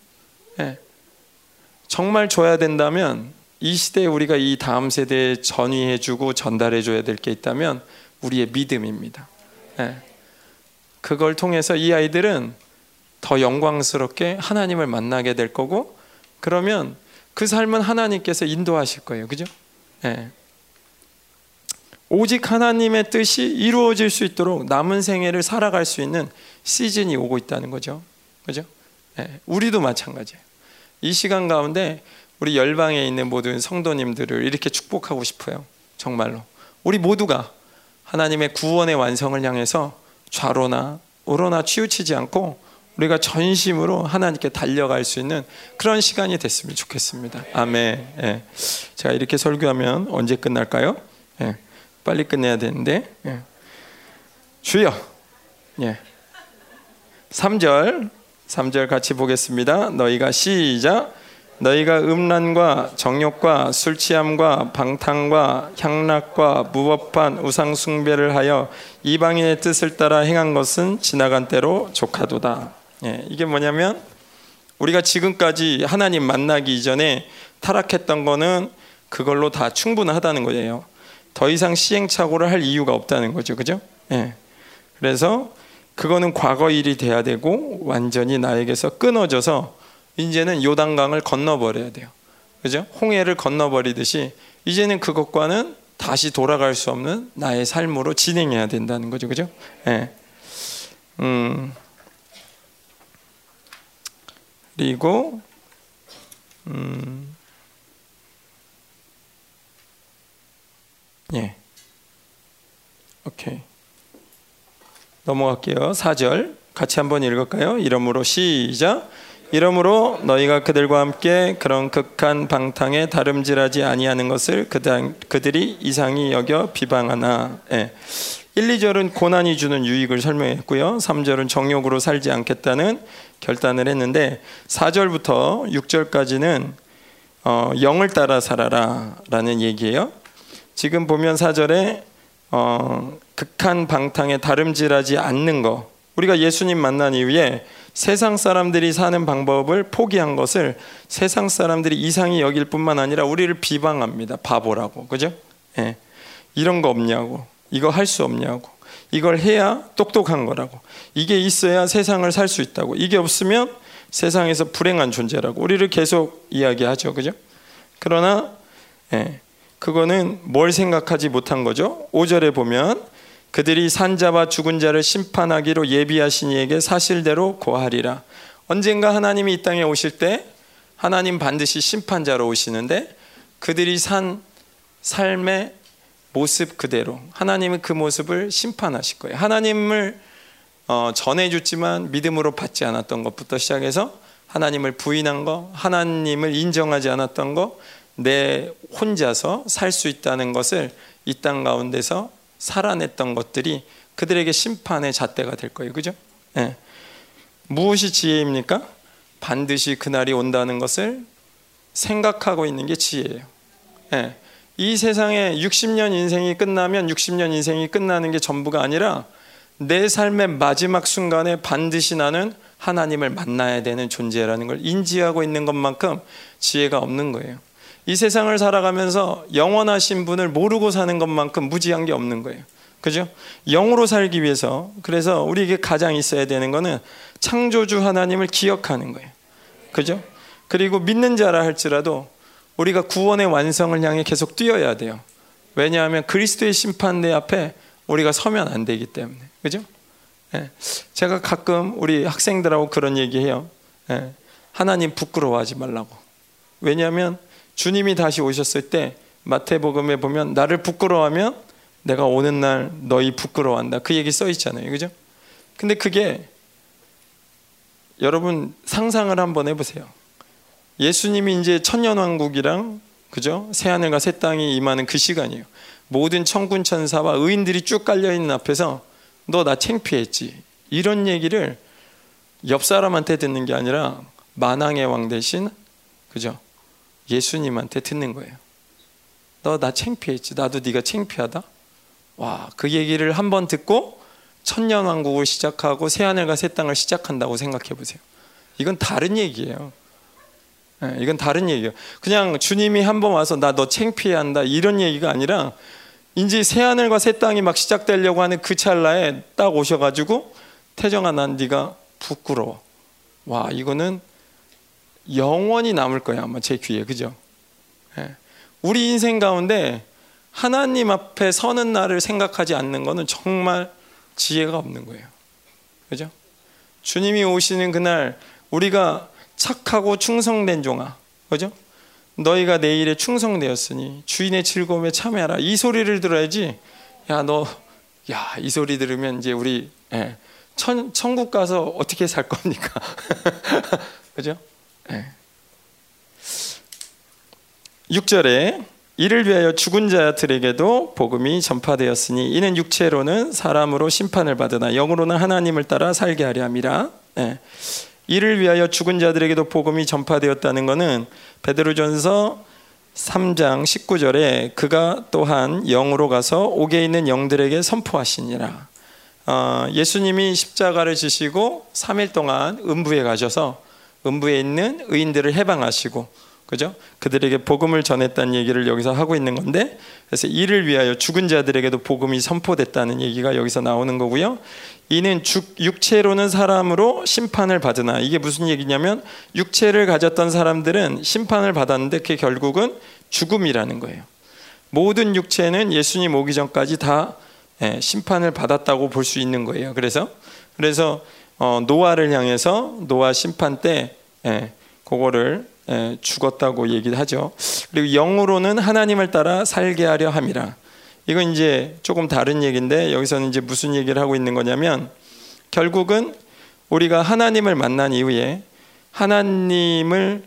네. 정말 줘야 된다면 이 시대에 우리가 이 다음 세대에 전위해주고 전달해줘야 될 게 있다면 우리의 믿음입니다. 네. 그걸 통해서 이 아이들은 더 영광스럽게 하나님을 만나게 될 거고 그러면 그 삶은 하나님께서 인도하실 거예요. 그죠? 네. 오직 하나님의 뜻이 이루어질 수 있도록 남은 생애를 살아갈 수 있는 시즌이 오고 있다는 거죠. 그죠? 네. 우리도 마찬가지예요. 이 시간 가운데 우리 열방에 있는 모든 성도님들을 이렇게 축복하고 싶어요. 정말로. 우리 모두가 하나님의 구원의 완성을 향해서 좌로나 우로나 치우치지 않고 우리가 전심으로 하나님께 달려갈 수 있는 그런 시간이 됐으면 좋겠습니다. 아멘. 예. 제가 이렇게 설교하면 언제 끝날까요? 예. 빨리 끝내야 되는데. 예. 주여. 예. 3절. 3절 같이 보겠습니다. 너희가 시작. 너희가 음란과 정욕과 술 취함과 방탕과 향락과 무법한 우상 숭배를 하여 이방인의 뜻을 따라 행한 것은 지나간 때로 족하도다. 예, 이게 뭐냐면 우리가 지금까지 하나님 만나기 이전에 타락했던 거는 그걸로 다 충분하다는 거예요. 더 이상 시행착오를 할 이유가 없다는 거죠. 그죠? 예. 그래서 그거는 과거 일이 돼야 되고 완전히 나에게서 끊어져서 이제는 요단강을 건너버려야 돼요. 그죠? 홍해를 건너버리듯이 이제는 그것과는 다시 돌아갈 수 없는 나의 삶으로 진행해야 된다는 거죠. 그죠? 예. 음. 그리고 음. 예. 오케이. 넘어갈게요. 4절 같이 한번 읽을까요? 이름으로 시작. 이러므로 너희가 그들과 함께 그런 극한 방탕에 다름질하지 아니하는 것을 그들이 이상히 여겨 비방하나. 예. 1, 2절은 고난이 주는 유익을 설명했고요. 3절은 정욕으로 살지 않겠다는 결단을 했는데 4절부터 6절까지는 어, 영을 따라 살아라라는 얘기예요. 지금 보면 4절에 어, 극한 방탕에 다름질하지 않는 거. 우리가 예수님 만난 이후에 세상 사람들이 사는 방법을 포기한 것을 세상 사람들이 이상히 여길 뿐만 아니라 우리를 비방합니다. 바보라고. 그죠? 예. 이런 거 없냐고. 이거 할 수 없냐고. 이걸 해야 똑똑한 거라고. 이게 있어야 세상을 살 수 있다고. 이게 없으면 세상에서 불행한 존재라고. 우리를 계속 이야기하죠. 그죠? 그러나, 예. 그거는 뭘 생각하지 못한 거죠? 5절에 보면 그들이 산자와 죽은 자를 심판하기로 예비하신 이에게 사실대로 고하리라. 언젠가 하나님이 이 땅에 오실 때 하나님 반드시 심판자로 오시는데 그들이 산 삶의 모습 그대로 하나님은 그 모습을 심판하실 거예요. 하나님을 어, 전해줬지만 믿음으로 받지 않았던 것부터 시작해서 하나님을 부인한 거, 하나님을 인정하지 않았던 거, 내 혼자서 살 수 있다는 것을 이 땅 가운데서 살아냈던 것들이 그들에게 심판의 잣대가 될 거예요. 그죠? 예. 무엇이 지혜입니까? 반드시 그날이 온다는 것을 생각하고 있는 게 지혜예요. 예. 이 세상에 60년 인생이 끝나면 60년 인생이 끝나는 게 전부가 아니라 내 삶의 마지막 순간에 반드시 나는 하나님을 만나야 되는 존재라는 걸 인지하고 있는 것만큼 지혜가 없는 거예요. 이 세상을 살아가면서 영원하신 분을 모르고 사는 것만큼 무지한 게 없는 거예요. 그죠? 영으로 살기 위해서 그래서 우리에게 가장 있어야 되는 거는 창조주 하나님을 기억하는 거예요. 그죠? 그리고 믿는 자라 할지라도 우리가 구원의 완성을 향해 계속 뛰어야 돼요. 왜냐하면 그리스도의 심판대 앞에 우리가 서면 안 되기 때문에. 그죠? 예. 제가 가끔 우리 학생들하고 그런 얘기해요. 예. 하나님 부끄러워하지 말라고. 왜냐하면 주님이 다시 오셨을 때 마태복음에 보면 나를 부끄러워하면 내가 오는 날 너희 부끄러워한다. 그 얘기 써 있잖아요. 그죠? 근데 그게 여러분 상상을 한번 해보세요. 예수님이 이제 천년 왕국이랑 그죠? 새 하늘과 새 땅이 임하는 그 시간이에요. 모든 천군 천사와 의인들이 쭉 깔려 있는 앞에서 너 나 창피했지. 이런 얘기를 옆 사람한테 듣는 게 아니라 만왕의 왕 대신 그죠? 예수님한테 듣는 거예요. 너 나 창피했지. 나도 네가 창피하다. 와, 그 얘기를 한 번 듣고 천년 왕국을 시작하고 새 하늘과 새 땅을 시작한다고 생각해 보세요. 이건 다른 얘기예요. 네, 이건 다른 얘기예요. 그냥 주님이 한 번 와서 나 너 창피한다 이런 얘기가 아니라 이제 새 하늘과 새 땅이 막 시작되려고 하는 그 찰나에 딱 오셔가지고 태정아 난 네가 부끄러워. 와 이거는 영원히 남을 거야 아마 제 귀에 그죠? 네. 우리 인생 가운데 하나님 앞에 서는 날을 생각하지 않는 것은 정말 지혜가 없는 거예요. 그죠? 주님이 오시는 그날 우리가 착하고 충성된 종아, 그죠? 너희가 내 일에 충성되었으니 주인의 즐거움에 참여하라. 이 소리를 들어야지. 야, 너, 야, 이 소리 들으면 이제 우리 예, 천, 천국 가서 어떻게 살 겁니까? 그죠? 예. 6절에 이를 위하여 죽은 자들에게도 복음이 전파되었으니 이는 육체로는 사람으로 심판을 받으나 영으로는 하나님을 따라 살게 하려 함이라. 예. 이를 위하여 죽은 자들에게도 복음이 전파되었다는 것은 베드로전서 3장 19절에 그가 또한 영으로 가서 옥에 있는 영들에게 선포하시니라. 어, 예수님이 십자가를 지시고 3일 동안 음부에 가셔서 음부에 있는 의인들을 해방하시고 그죠? 그들에게 복음을 전했다는 얘기를 여기서 하고 있는 건데 그래서 이를 위하여 죽은 자들에게도 복음이 선포됐다는 얘기가 여기서 나오는 거고요. 이는 죽, 육체로는 사람으로 심판을 받으나 이게 무슨 얘기냐면 육체를 가졌던 사람들은 심판을 받았는데 그게 결국은 죽음이라는 거예요. 모든 육체는 예수님 오기 전까지 다 예, 심판을 받았다고 볼 수 있는 거예요. 그래서 그래서 어, 노아를 향해서 노아 심판 때 예, 그거를 예, 죽었다고 얘기를 하죠. 그리고 영으로는 하나님을 따라 살게 하려 함이라. 이건 이제 조금 다른 얘기인데 여기서는 이제 무슨 얘기를 하고 있는 거냐면 결국은 우리가 하나님을 만난 이후에 하나님을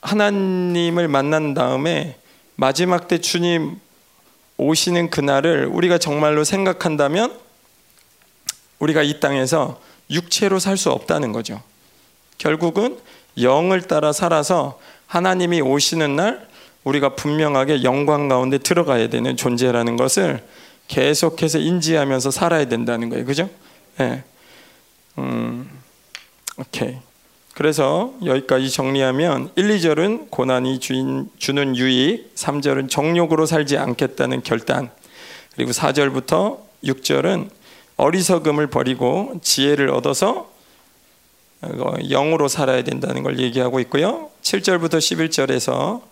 하나님을 만난 다음에 마지막 때 주님 오시는 그날을 우리가 정말로 생각한다면 우리가 이 땅에서 육체로 살 수 없다는 거죠. 결국은 영을 따라 살아서 하나님이 오시는 날 우리가 분명하게 영광 가운데 들어가야 되는 존재라는 것을 계속해서 인지하면서 살아야 된다는 거예요. 그죠? 네. 음, 오케이. 그래서 여기까지 정리하면 1, 2절은 고난이 주인, 주는 유익, 3절은 정욕으로 살지 않겠다는 결단, 그리고 4절부터 6절은 어리석음을 버리고 지혜를 얻어서 영으로 살아야 된다는 걸 얘기하고 있고요. 7절부터 11절에서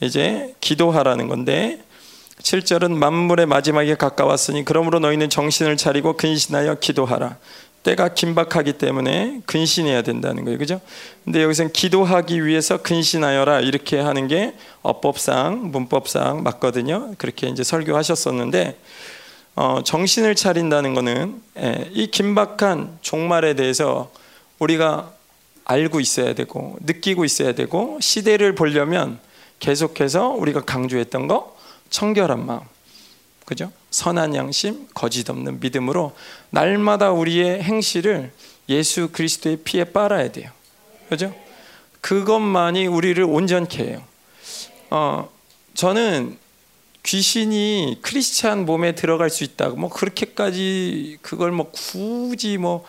이제 기도하라는 건데 7절은 만물의 마지막에 가까웠으니 그러므로 너희는 정신을 차리고 근신하여 기도하라. 때가 긴박하기 때문에 근신해야 된다는 거예요. 그죠? 근데 여기서는 기도하기 위해서 근신하여라 이렇게 하는 게 어법상, 문법상 맞거든요. 그렇게 이제 설교하셨었는데 어, 정신을 차린다는 거는 예, 이 긴박한 종말에 대해서 우리가 알고 있어야 되고 느끼고 있어야 되고 시대를 보려면 계속해서 우리가 강조했던 거 청결한 마음 그죠? 선한 양심, 거짓 없는 믿음으로 날마다 우리의 행실을 예수 그리스도의 피에 빨아야 돼요. 그죠? 그것만이 우리를 온전케 해요. 어, 저는 귀신이 크리스찬 몸에 들어갈 수 있다고 뭐 그렇게까지 그걸 뭐 굳이 뭐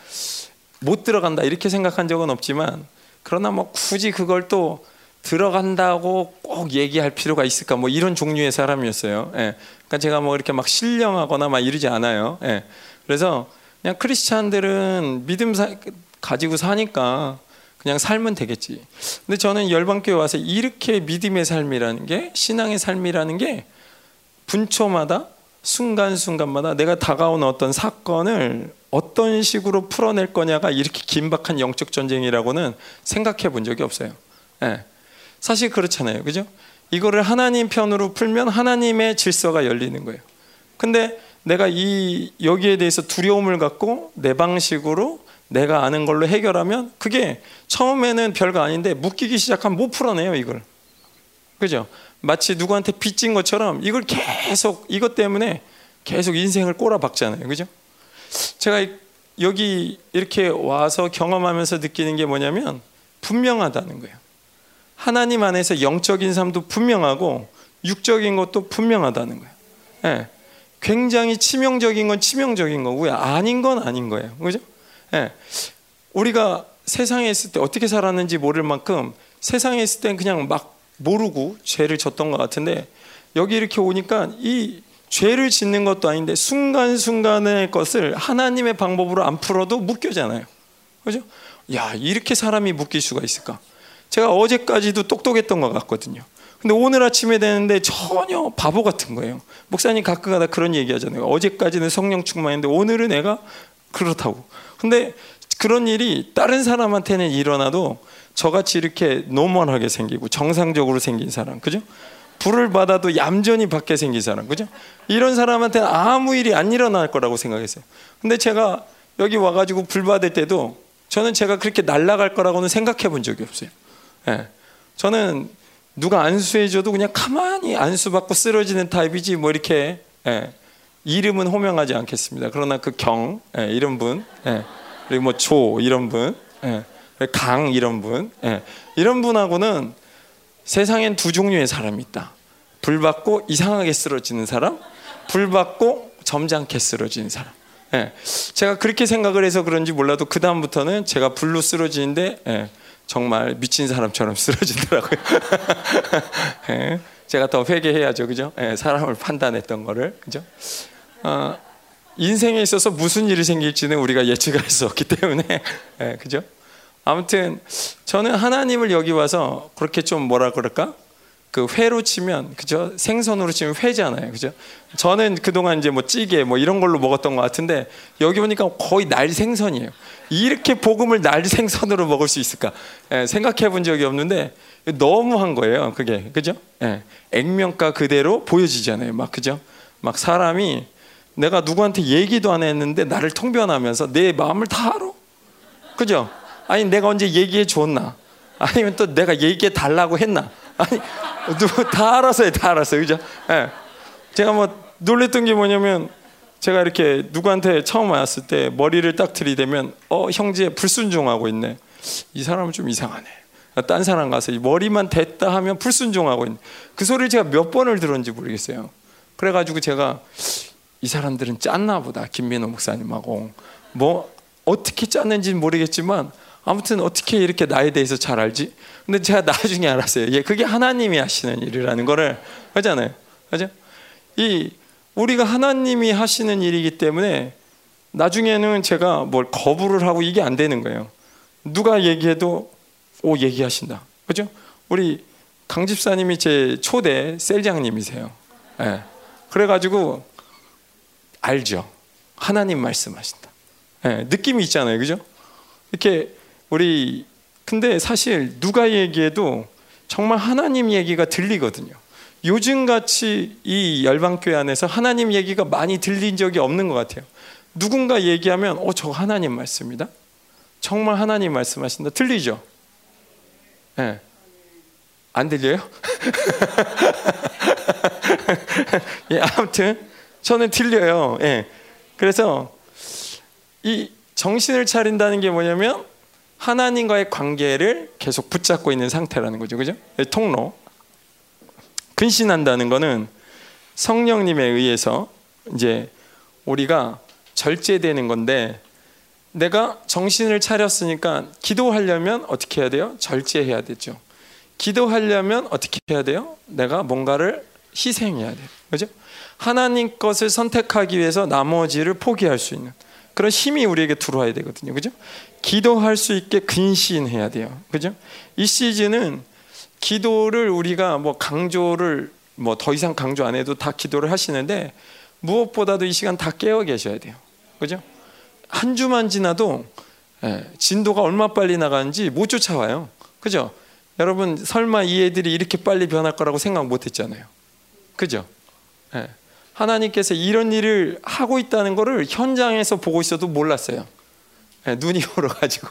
못 들어간다 이렇게 생각한 적은 없지만 그러나 뭐 굳이 그걸 또 들어간다고 꼭 얘기할 필요가 있을까 뭐 이런 종류의 사람이었어요. 예. 그러니까 제가 뭐 이렇게 막 신령하거나 막 이러지 않아요. 예. 그래서 그냥 크리스찬들은 믿음 사, 가지고 사니까 그냥 살면 되겠지. 근데 저는 열방교회 와서 이렇게 믿음의 삶이라는 게 신앙의 삶이라는 게 분초마다 순간순간마다 내가 다가오는 어떤 사건을 어떤 식으로 풀어낼 거냐가 이렇게 긴박한 영적 전쟁이라고는 생각해 본 적이 없어요. 예. 사실 그렇잖아요. 그죠? 이거를 하나님 편으로 풀면 하나님의 질서가 열리는 거예요. 근데 내가 이 여기에 대해서 두려움을 갖고 내 방식으로 내가 아는 걸로 해결하면 그게 처음에는 별거 아닌데 묶이기 시작하면 못 풀어내요, 이걸. 그죠? 마치 누구한테 빚진 것처럼 이걸 계속 이것 때문에 계속 인생을 꼬라박잖아요. 그죠? 제가 여기 이렇게 와서 경험하면서 느끼는 게 뭐냐면 분명하다는 거예요. 하나님 안에서 영적인 삶도 분명하고 육적인 것도 분명하다는 거예요. 예. 굉장히 치명적인 건 치명적인 거고요. 아닌 건 아닌 거예요. 그죠? 예. 우리가 세상에 있을 때 어떻게 살았는지 모를 만큼 세상에 있을 땐 그냥 막 모르고 죄를 졌던 것 같은데 여기 이렇게 오니까 이 죄를 짓는 것도 아닌데 순간순간의 것을 하나님의 방법으로 안 풀어도 묶여잖아요. 그죠? 야, 이렇게 사람이 묶일 수가 있을까? 제가 어제까지도 똑똑했던 것 같거든요. 근데 오늘 아침에 되는데 전혀 바보 같은 거예요. 목사님 가끔가다 그런 얘기 하잖아요. 어제까지는 성령 충만했는데 오늘은 애가 그렇다고. 근데 그런 일이 다른 사람한테는 일어나도 저같이 이렇게 노멀하게 생기고 정상적으로 생긴 사람, 그죠? 불을 받아도 얌전히 받게 생긴 사람, 그죠? 이런 사람한테는 아무 일이 안 일어날 거라고 생각했어요. 근데 제가 여기 와가지고 불 받을 때도 저는 제가 그렇게 날아갈 거라고는 생각해 본 적이 없어요. 예. 저는 누가 안수해줘도 그냥 가만히 안수받고 쓰러지는 타입이지 뭐 이렇게 예. 이름은 호명하지 않겠습니다. 그러나 그 경 예. 이런 분 예. 그리고 뭐 조 이런 분 예. 강 이런 분 예. 이런 분하고는 세상엔 두 종류의 사람이 있다. 불 받고 이상하게 쓰러지는 사람, 불 받고 점잖게 쓰러지는 사람. 예. 제가 그렇게 생각을 해서 그런지 몰라도 그 다음부터는 제가 불로 쓰러지는데 예. 정말 미친 사람처럼 쓰러지더라고요. 예. 제가 더 회개해야죠, 그죠? 예. 사람을 판단했던 거를, 그죠? 어, 인생에 있어서 무슨 일이 생길지는 우리가 예측할 수 없기 때문에, 예. 그죠? 아무튼 저는 하나님을 여기 와서 그렇게 좀 뭐라 그럴까? 그 회로 치면 그죠? 생선으로 치면 회잖아요. 그죠? 저는 그동안 이제 뭐 찌개 뭐 이런 걸로 먹었던 것 같은데 여기 보니까 거의 날 생선이에요. 이렇게 복음을 날 생선으로 먹을 수 있을까? 예, 생각해 본 적이 없는데 너무한 거예요. 그게. 그죠? 예, 액면가 그대로 보여지잖아요. 막 그죠? 막 사람이 내가 누구한테 얘기도 안 했는데 나를 통변하면서 내 마음을 다 알아. 그죠? 아니 내가 언제 얘기해 줬나? 아니면 또 내가 얘기해 달라고 했나? 아니 누구 다 알았어요, 다 알았어요, 그죠? 예. 제가 뭐 놀랬던 게 뭐냐면 제가 이렇게 누구한테 처음 왔을 때 머리를 딱 들이대면 어 형제 불순종하고 있네. 이 사람은 좀 이상하네. 딴 사람 가서 머리만 댔다 하면 불순종하고 있네. 그 소리를 제가 몇 번을 들었는지 모르겠어요. 그래가지고 제가 이 사람들은 짰나 보다 김민호 목사님하고 뭐 어떻게 짰는지는 모르겠지만 아무튼 어떻게 이렇게 나에 대해서 잘 알지? 근데 제가 나중에 알았어요. 예, 그게 하나님이 하시는 일이라는 거를 하잖아요. 그죠? 이 우리가 하나님이 하시는 일이기 때문에 나중에는 제가 뭘 거부를 하고 이게 안 되는 거예요. 누가 얘기해도 오 얘기하신다. 그죠? 우리 강 집사님이 제 초대 셀장님이세요. 예. 그래가지고 알죠. 하나님 말씀하신다. 예, 느낌이 있잖아요. 그죠? 이렇게 우리 근데 사실 누가 얘기해도 정말 하나님 얘기가 들리거든요. 요즘 같이 이 열방교회 안에서 하나님 얘기가 많이 들린 적이 없는 것 같아요. 누군가 얘기하면 어, 저 하나님 말씀이다. 정말 하나님 말씀하신다. 들리죠? 예. 네. 안 들려요? 예, 아무튼 저는 들려요. 예. 그래서 이 정신을 차린다는 게 뭐냐면 하나님과의 관계를 계속 붙잡고 있는 상태라는 거죠. 그죠? 통로. 근신한다는 거는 성령님에 의해서 이제 우리가 절제되는 건데 내가 정신을 차렸으니까 기도하려면 어떻게 해야 돼요? 절제해야 되죠. 기도하려면 어떻게 해야 돼요? 내가 뭔가를 희생해야 돼요. 그죠? 하나님 것을 선택하기 위해서 나머지를 포기할 수 있는 그런 힘이 우리에게 들어와야 되거든요. 그죠? 기도할 수 있게 근신해야 돼요. 그죠? 이 시즌은 기도를 우리가 뭐 강조를 뭐 더 이상 강조 안 해도 다 기도를 하시는데 무엇보다도 이 시간 다 깨어 계셔야 돼요. 그죠? 한 주만 지나도 예, 진도가 얼마 빨리 나가는지 못 쫓아와요. 그죠? 여러분 설마 이 애들이 이렇게 빨리 변할 거라고 생각 못 했잖아요. 그죠? 예. 하나님께서 이런 일을 하고 있다는 것을 현장에서 보고 있어도 몰랐어요. 네, 눈이 얼어가지고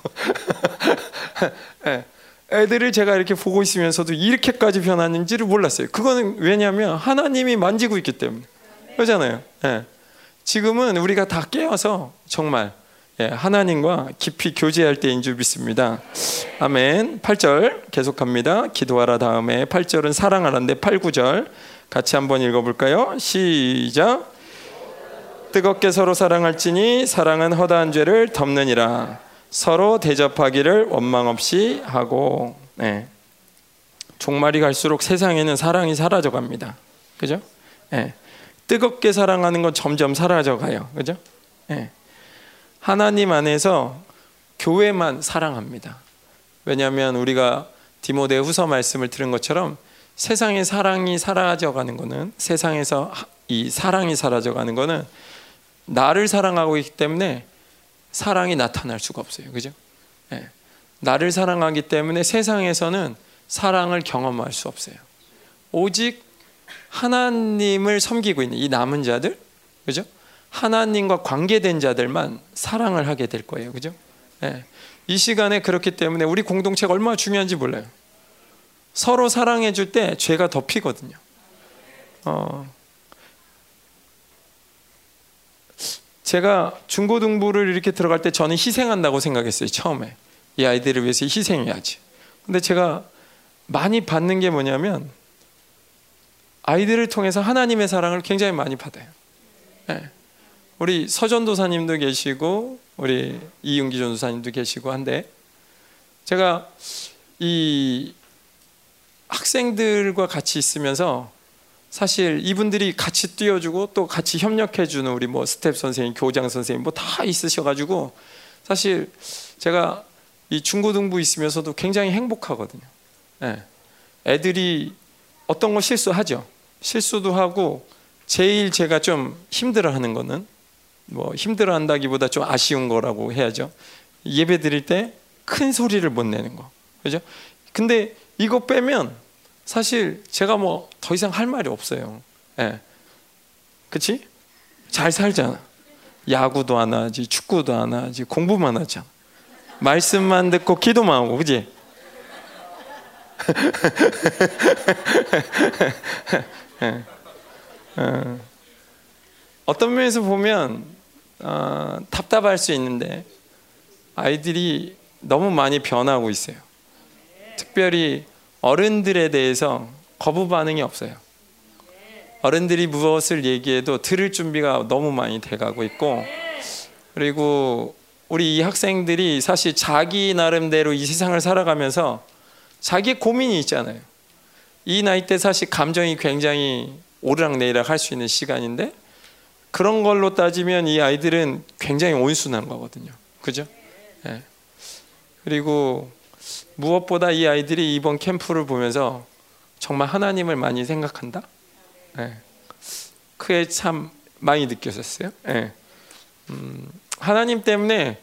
네, 애들을 제가 이렇게 보고 있으면서도 이렇게까지 변하는지를 몰랐어요. 그거는 왜냐하면 하나님이 만지고 있기 때문에 그러잖아요. 네. 지금은 우리가 다 깨어서 정말 예, 하나님과 깊이 교제할 때인 줄 믿습니다. 아멘. 8절 계속합니다. 기도하라 다음에 8절은 사랑하라인데 8, 9절 같이 한번 읽어볼까요? 시작. 뜨겁게 서로 사랑할지니 사랑은 허다한 죄를 덮느니라. 서로 대접하기를 원망 없이 하고. 네. 종말이 갈수록 세상에는 사랑이 사라져 갑니다. 그죠? 네. 뜨겁게 사랑하는 건 점점 사라져 가요. 그죠? 네. 하나님 안에서 교회만 사랑합니다. 왜냐하면 우리가 디모데 후서 말씀을 들은 것처럼 세상의 사랑이 사라져 가는 거는 세상에서 이 사랑이 사라져 가는 거는 나를 사랑하고 있기 때문에 사랑이 나타날 수가 없어요. 그죠? 네. 나를 사랑하기 때문에 세상에서는 사랑을 경험할 수 없어요. 오직 하나님을 섬기고 있는 이 남은 자들, 그죠? 하나님과 관계된 자들만 사랑을 하게 될 거예요. 그죠? 네. 이 시간에 그렇기 때문에 우리 공동체가 얼마나 중요한지 몰라요. 서로 사랑해 줄 때 죄가 덮이거든요. 어. 제가 중고등부를 이렇게 들어갈 때 저는 희생한다고 생각했어요. 처음에. 이 아이들을 위해서 희생해야지. 근데 제가 많이 받는 게 뭐냐면 아이들을 통해서 하나님의 사랑을 굉장히 많이 받아요. 네. 우리 서전도사님도 계시고 우리 이윤기 전도사님도 계시고 한데 제가 이 학생들과 같이 있으면서 사실 이분들이 같이 뛰어주고 또 같이 협력해주는 우리 뭐 스텝 선생님, 교장 선생님 뭐 다 있으셔가지고 사실 제가 이 중고등부 있으면서도 굉장히 행복하거든요. 네. 애들이 어떤 거 실수하죠. 실수도 하고 제일 제가 좀 힘들어하는 거는 뭐 힘들어한다기보다 좀 아쉬운 거라고 해야죠. 예배 드릴 때 큰 소리를 못 내는 거, 그죠? 근데 이거 빼면 사실 제가 뭐 더 이상 할 말이 없어요. 예, 네. 그렇지? 잘 살잖아. 야구도 안 하지, 축구도 안 하지, 공부만 하잖아. 말씀만 듣고 기도만 하고, 그지? 어떤 면에서 보면 어, 답답할 수 있는데 아이들이 너무 많이 변하고 있어요. 특별히 어른들에 대해서 거부 반응이 없어요. 어른들이 무엇을 얘기해도 들을 준비가 너무 많이 돼가고 있고 그리고 우리 이 학생들이 사실 자기 나름대로 이 세상을 살아가면서 자기의 고민이 있잖아요. 이 나이 때 사실 감정이 굉장히 오르락내리락 할 수 있는 시간인데 그런 걸로 따지면 이 아이들은 굉장히 온순한 거거든요. 그죠? 네. 그리고 무엇보다 이 아이들이 이번 캠프를 보면서 정말 하나님을 많이 생각한다. 네. 그게 참 많이 느껴졌어요. 네. 음, 하나님 때문에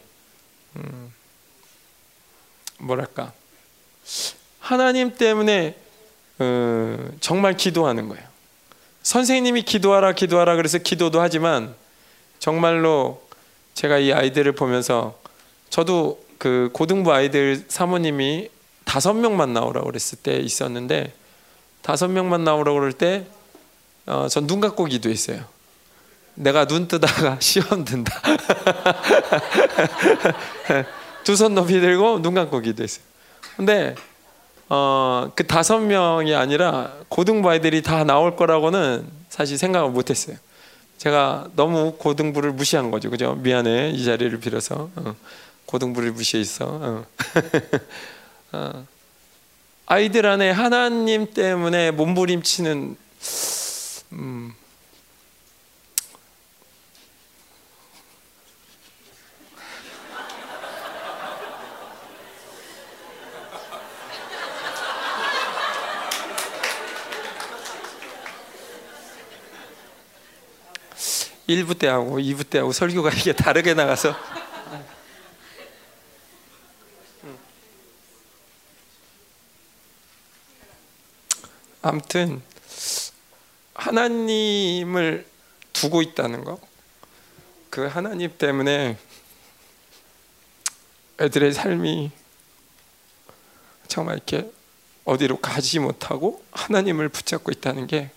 음, 뭐랄까 하나님 때문에 어, 정말 기도하는 거예요. 선생님이 기도하라 기도하라 그래서 기도도 하지만 정말로 제가 이 아이들을 보면서 저도 그 고등부 아이들 사모님이 다섯 명만 나오라고 그랬을 때 있었는데 다섯 명만 나오라고 그럴 때 어, 전눈 감고 기도했어요. 내가 눈 뜨다가 시험 든다. 두 손 높이 들고 눈 감고 기도했어요. 근데 어, 그 다섯 명이 아니라 고등부 아이들이 다 나올 거라고는 사실 생각을 못 했어요. 제가 너무 고등부를 무시한 거죠. 그죠? 미안해. 이 자리를 빌어서. 어, 고등부를 무시했어. 어. 어. 아이들 안에 하나님 때문에 몸부림치는 음, 1부 때 하고 2부 때 하고 설교가 이게 다르게 나가서 아무튼 하나님을 두고 있다는 거, 그 하나님 때문에 애들의 삶이 정말 이렇게 어디로 가지 못하고 하나님을 붙잡고 있다는 게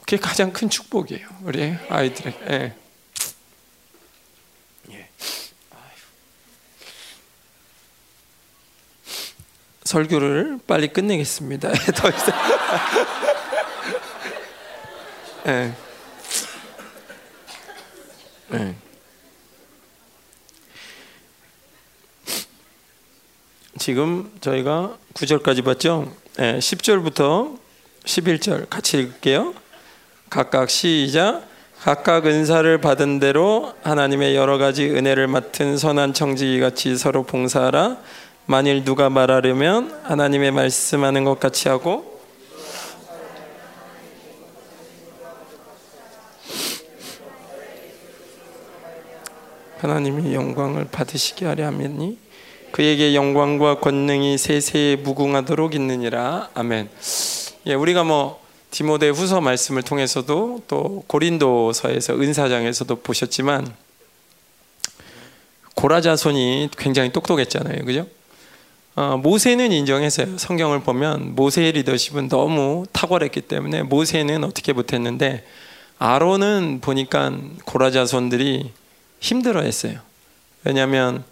그게 가장 큰 축복이에요. 우리 아이들에게. 예. 설교를 빨리 끝내겠습니다. 더 이상. 네. 네. 지금 저희가 9절까지 봤죠? 네, 10절부터 11절 같이 읽을게요. 각각 시작. 각각 은사를 받은 대로 하나님의 여러 가지 은혜를 맡은 선한 청지기 같이 서로 봉사하라. 만일 누가 말하려면 하나님의 말씀하는 것 같이 하고 하나님이 영광을 받으시게 하려 하니 그에게 영광과 권능이 세세에 무궁하도록 있느니라 아멘. 예, 우리가 뭐 디모데 후서 말씀을 통해서도 또 고린도서에서 은사장에서도 보셨지만 고라자손이 굉장히 똑똑했잖아요, 그죠? 어, 모세는 인정했어요. 성경을 보면 모세의 리더십은 너무 탁월했기 때문에 모세는 어떻게 못했는데 아론은 보니까 고라자손들이 힘들어했어요. 왜냐하면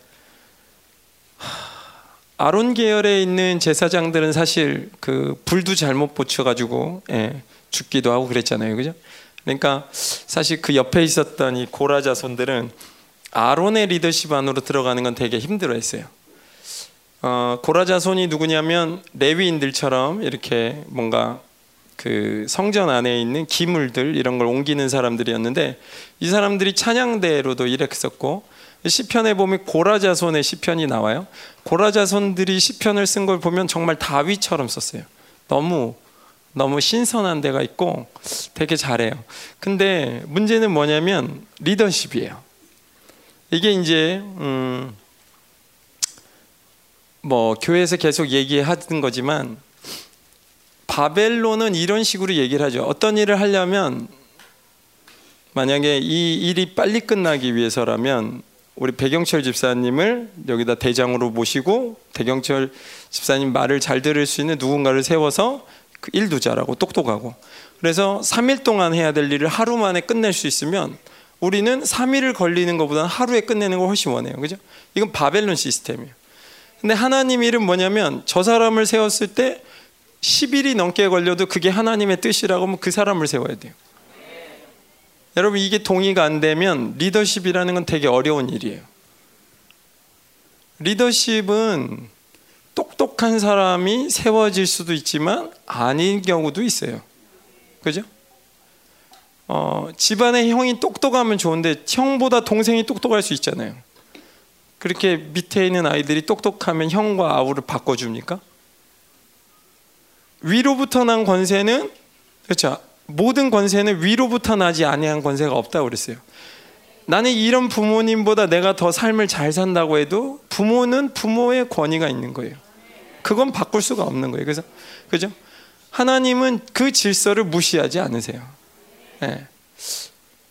아론 계열에 있는 제사장들은 사실 그 불도 잘못 붙여가지고 예, 죽기도 하고 그랬잖아요, 그죠? 그러니까 사실 그 옆에 있었던 이 고라 자손들은 아론의 리더십 안으로 들어가는 건 되게 힘들어했어요. 어, 고라 자손이 누구냐면 레위인들처럼 이렇게 뭔가 그 성전 안에 있는 기물들 이런 걸 옮기는 사람들이었는데 이 사람들이 찬양대로도 일했었고 시편에 보면 고라자손의 시편이 나와요. 고라자손들이 시편을 쓴 걸 보면 정말 다윗처럼 썼어요. 너무 너무 신선한 데가 있고 되게 잘해요. 근데 문제는 뭐냐면 리더십이에요. 이게 이제 음, 뭐 교회에서 계속 얘기하는 거지만 바벨론은 이런 식으로 얘기를 하죠. 어떤 일을 하려면 만약에 이 일이 빨리 끝나기 위해서라면 우리 배경철 집사님을 여기다 대장으로 모시고 배경철 집사님 말을 잘 들을 수 있는 누군가를 세워서 그 일도 잘하고 똑똑하고 그래서 3일 동안 해야 될 일을 하루 만에 끝낼 수 있으면 우리는 3일을 걸리는 것보다는 하루에 끝내는 걸 훨씬 원해요. 그죠? 이건 바벨론 시스템이에요. 근데 하나님 일은 뭐냐면 저 사람을 세웠을 때 10일이 넘게 걸려도 그게 하나님의 뜻이라고 하면 그 사람을 세워야 돼요. 여러분 이게 동의가 안 되면 리더십이라는 건 되게 어려운 일이에요. 리더십은 똑똑한 사람이 세워질 수도 있지만 아닌 경우도 있어요. 그죠? 어, 집안의 형이 똑똑하면 좋은데 형보다 동생이 똑똑할 수 있잖아요. 그렇게 밑에 있는 아이들이 똑똑하면 형과 아우를 바꿔줍니까? 위로부터 난 권세는 그렇죠. 모든 권세는 위로부터 나지 아니한 권세가 없다고 그랬어요. 나는 이런 부모님보다 내가 더 삶을 잘 산다고 해도 부모는 부모의 권위가 있는 거예요. 그건 바꿀 수가 없는 거예요. 그래서 그죠? 하나님은 그 질서를 무시하지 않으세요. 네.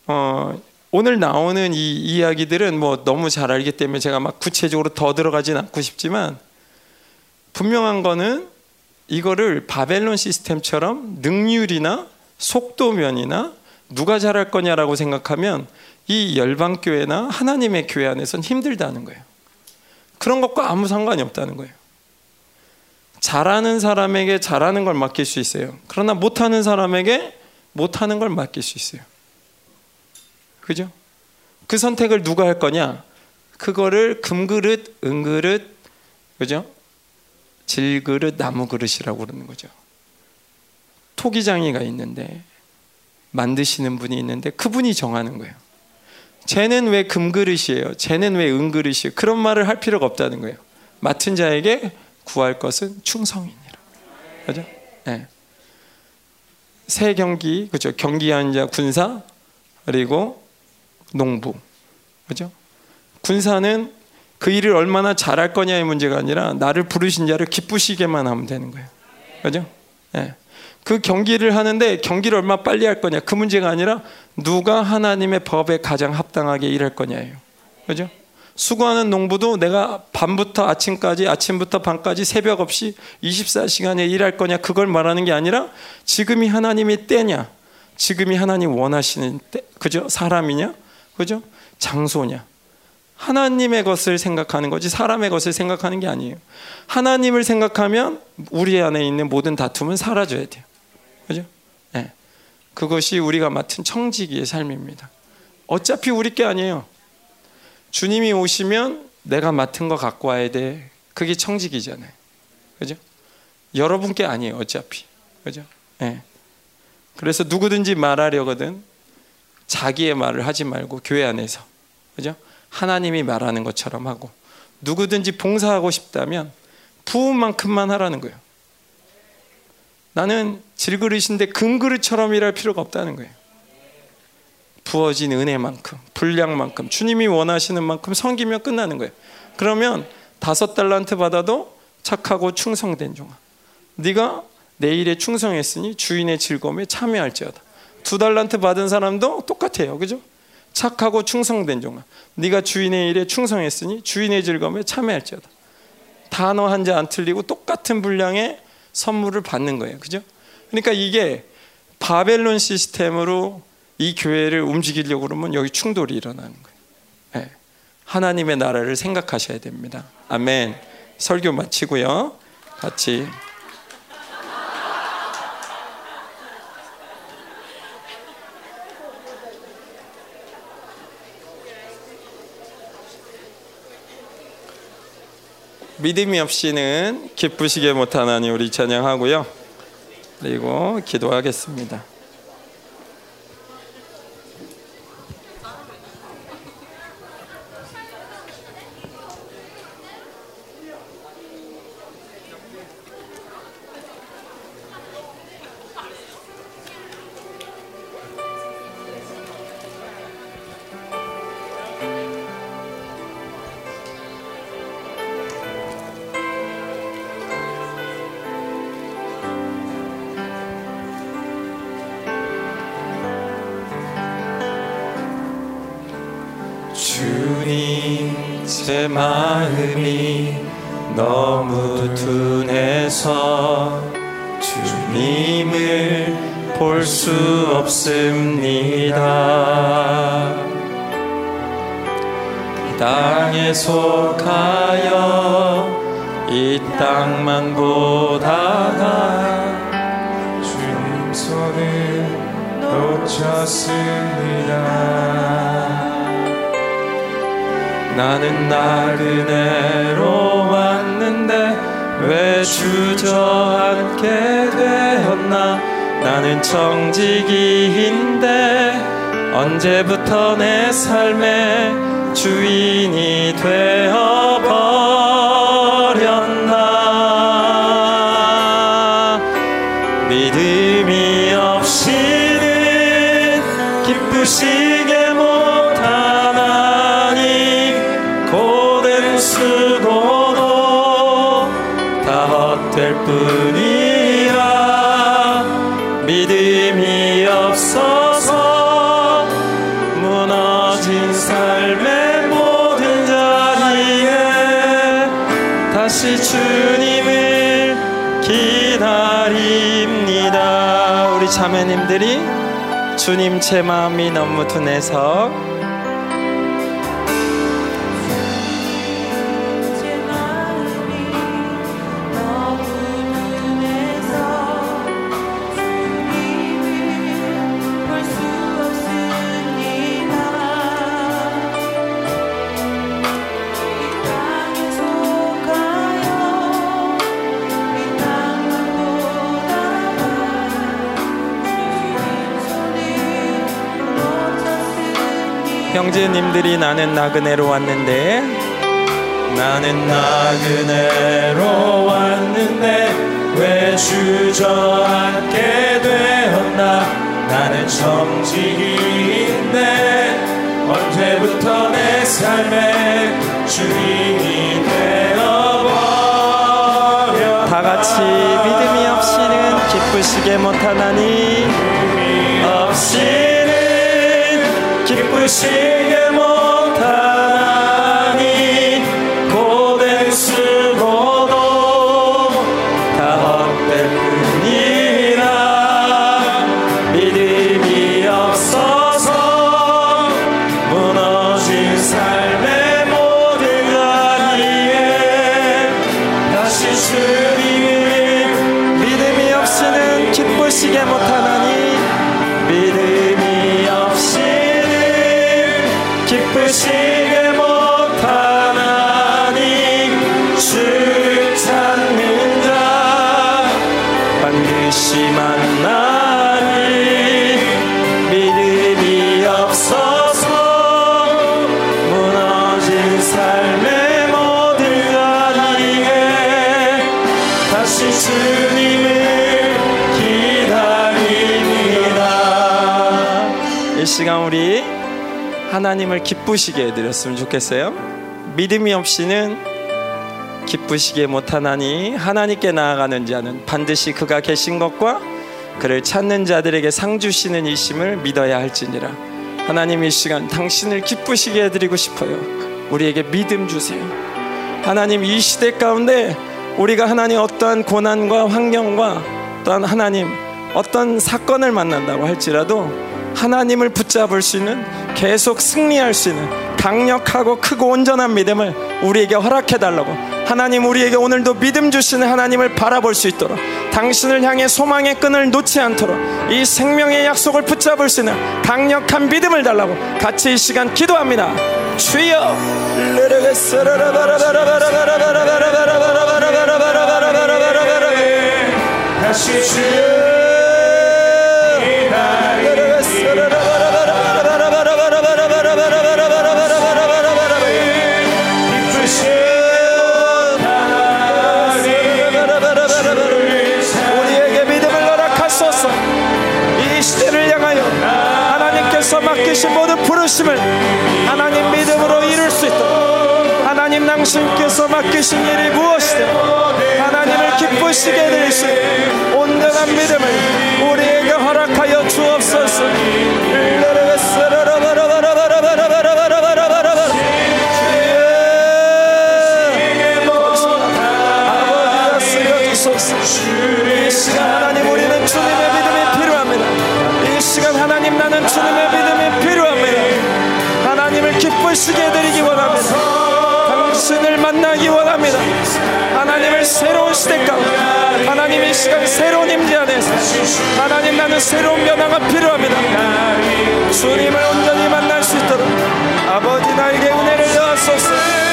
어, 오늘 나오는 이 이야기들은 뭐 너무 잘 알기 때문에 제가 막 구체적으로 더 들어가진 않고 싶지만 분명한 거는 이거를 바벨론 시스템처럼 능률이나 속도면이나 누가 잘할 거냐라고 생각하면 이 열방 교회나 하나님의 교회 안에선 힘들다는 거예요. 그런 것과 아무 상관이 없다는 거예요. 잘하는 사람에게 잘하는 걸 맡길 수 있어요. 그러나 못하는 사람에게 못하는 걸 맡길 수 있어요. 그죠? 그 선택을 누가 할 거냐? 그거를 금그릇, 은그릇, 그죠? 질그릇, 나무그릇이라고 그러는 거죠. 토기장이가 있는데 만드시는 분이 있는데 그분이 정하는 거예요. 쟤는 왜 금그릇이에요? 쟤는 왜 은그릇이에요? 그런 말을 할 필요가 없다는 거예요. 맡은 자에게 구할 것은 충성이니라. 그죠? 네. 새 경기, 그죠? 경기한 자 군사 그리고 농부, 그죠? 군사는 그 일을 얼마나 잘할 거냐의 문제가 아니라 나를 부르신 자를 기쁘시게만 하면 되는 거예요. 그죠? 네. 그 경기를 하는데 경기를 얼마 빨리 할 거냐 그 문제가 아니라 누가 하나님의 법에 가장 합당하게 일할 거냐예요. 그죠? 수고하는 농부도 내가 밤부터 아침까지 아침부터 밤까지 새벽 없이 24시간에 일할 거냐 그걸 말하는 게 아니라 지금이 하나님의 때냐 지금이 하나님 원하시는 때 그죠? 사람이냐 그죠? 장소냐 하나님의 것을 생각하는 거지 사람의 것을 생각하는 게 아니에요. 하나님을 생각하면 우리 안에 있는 모든 다툼은 사라져야 돼요. 그죠? 네. 그것이 우리가 맡은 청지기의 삶입니다. 어차피 우리 게 아니에요. 주님이 오시면 내가 맡은 거 갖고 와야 돼. 그게 청지기잖아요. 그죠? 여러분 께 아니에요. 어차피. 그죠? 네. 그래서 누구든지 말하려거든 자기의 말을 하지 말고 교회 안에서. 그죠? 하나님이 말하는 것처럼 하고 누구든지 봉사하고 싶다면 부은만큼만 하라는 거예요. 나는 질그릇인데 금그릇처럼 일할 필요가 없다는 거예요. 부어진 은혜만큼, 분량만큼, 주님이 원하시는 만큼 섬기면 끝나는 거예요. 그러면 다섯 달란트 받아도 착하고 충성된 종아. 네가 내 일에 충성했으니 주인의 즐거움에 참여할지어다. 두 달란트 받은 사람도 똑같아요. 그죠? 착하고 충성된 종아. 네가 주인의 일에 충성했으니 주인의 즐거움에 참여할지어다. 단어 한 자 안 틀리고 똑같은 분량의 선물을 받는 거예요. 그죠? 그러니까 이게 바벨론 시스템으로 이 교회를 움직이려고 그러면 여기 충돌이 일어나는 거예요. 네. 하나님의 나라를 생각하셔야 됩니다. 아멘. 설교 마치고요. 같이 믿음이 없이는 기쁘시게 못하나니 우리 찬양하고요. 그리고 기도하겠습니다. 땅에 속하여 이 땅만 보다가 주님 손을 놓쳤습니다. 나는 나그네로 왔는데 왜 주저앉게 되었나 나는 청지기인데 언제부터 내 삶의 주인이 되어버 주님 제 마음이 너무 둔해서 형제님들이 나는 나그네로 왔는데. 나는 나그네로 왔는데 왜 주저앉게 되었나? 나는 정직인데 언제부터 내 삶의 주인이 되어버려? 다 같이 믿음이 없이는 기쁘시게 못하나니? 없이는 기쁘시게 못하 하나님을 기쁘시게 해드렸으면 좋겠어요. 믿음이 없이는 기쁘시게 못하나니 하나님께 나아가는 자는 반드시 그가 계신 것과 그를 찾는 자들에게 상 주시는 이심을 믿어야 할지니라. 하나님 이 시간 당신을 기쁘시게 해드리고 싶어요. 우리에게 믿음 주세요. 하나님 이 시대 가운데 우리가 하나님 어떠한 고난과 환경과 또한 하나님 어떤 사건을 만난다고 할지라도 하나님을 붙잡을 수 있는 계속 승리할 수 있는 강력하고 크고 온전한 믿음을 우리에게 허락해 달라고. 하나님 우리에게 오늘도 믿음 주시는 하나님을 바라볼 수 있도록 당신을 향해 소망의 끈을 놓지 않도록 이 생명의 약속을 붙잡을 수 있는 강력한 믿음을 달라고 같이 이 시간 기도합니다. 주여! 다시 우리 부르심을 하나님 믿음으로 이룰 수 있도록 하나님 당신께서 맡기신 일이 무엇이든 하나님을 기쁘시게 해드리신 온전한 믿음을 우리에게 허락하여 주옵소서 새로운 시대 가운데 하나님 이 시간 새로운 임재 안에서 하나님 나는 새로운 변화가 필요합니다. 주님을 온전히 만날 수 있도록 아버지 나에게 은혜를 주옵소서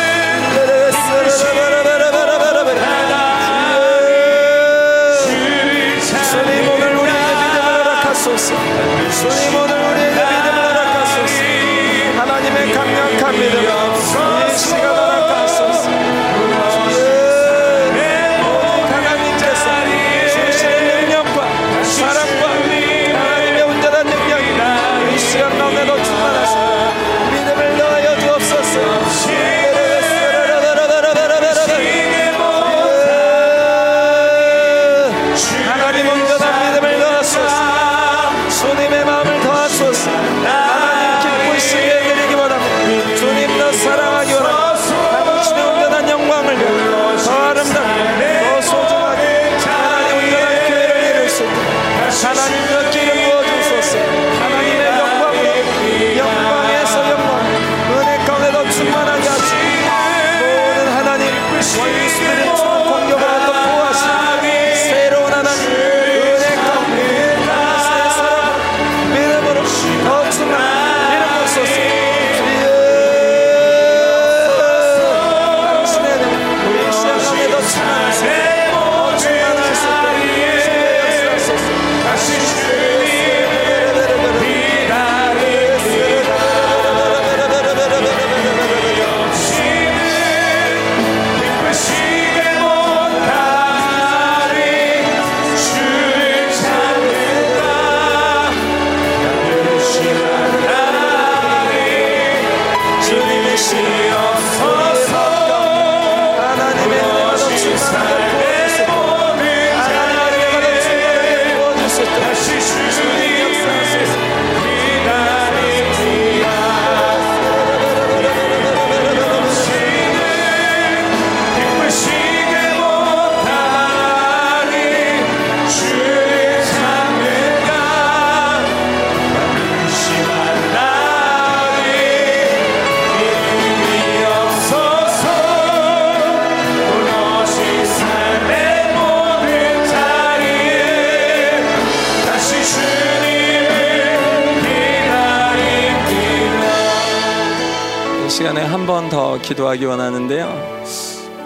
기도하기 원하는데요.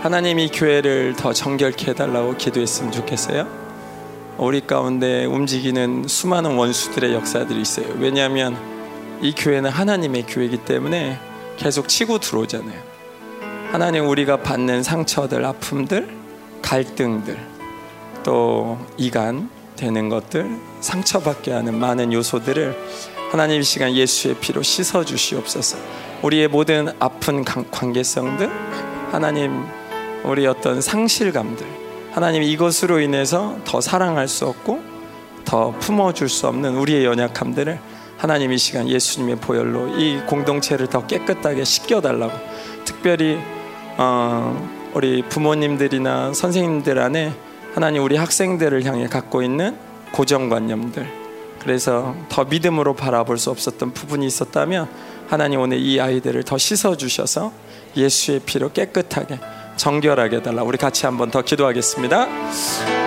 하나님이 교회를 더 정결케 해달라고 기도했으면 좋겠어요. 우리 가운데 움직이는 수많은 원수들의 역사들이 있어요. 왜냐하면 이 교회는 하나님의 교회이기 때문에 계속 치고 들어오잖아요. 하나님 우리가 받는 상처들, 아픔들, 갈등들, 또 이간 되는 것들, 상처받게 하는 많은 요소들을 하나님 이 시간 예수의 피로 씻어 주시옵소서. 우리의 모든 아픈 관- 관계성들, 하나님 우리 어떤 상실감들, 하나님 이것으로 인해서 더 사랑할 수 없고 더 품어줄 수 없는 우리의 연약함들을 하나님 이 시간 예수님의 보혈로 이 공동체를 더 깨끗하게 씻겨달라고 특별히 어, 우리 부모님들이나 선생님들 안에 하나님 우리 학생들을 향해 갖고 있는 고정관념들. 그래서 더 믿음으로 바라볼 수 없었던 부분이 있었다면 하나님 오늘 이 아이들을 더 씻어 주셔서 예수의 피로 깨끗하게 정결하게 해달라. 우리 같이 한번 더 기도하겠습니다.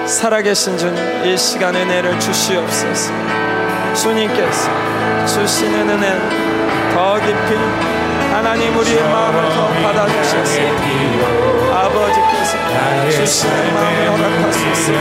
살아계신 주님 이 시간 은혜를 주시옵소서. 주님께서 주시는 은혜 더 깊이 하나님 우리의 마음을 더 받아주셔서 아버지께서 주시는 마음을 허락하소서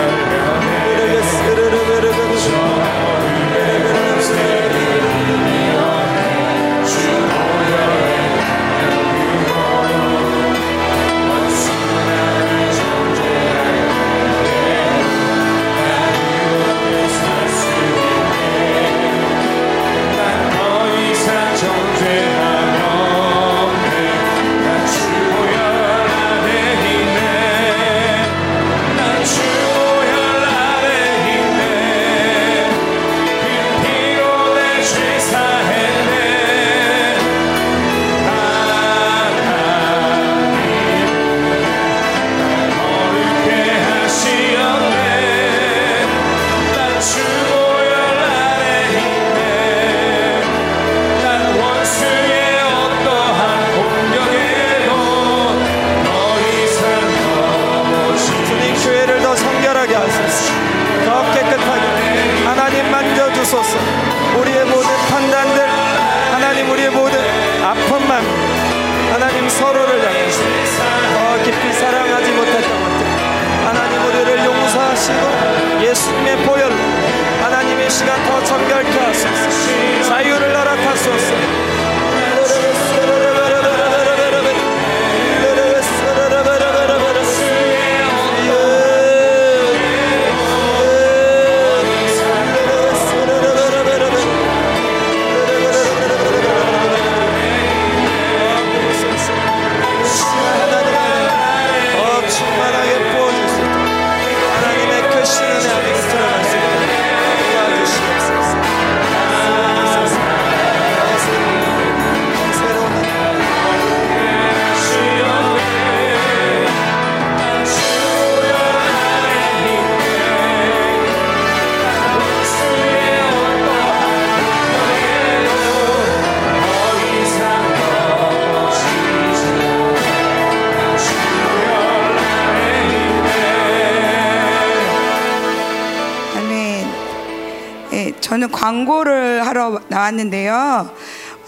광고를 하러 나왔는데요.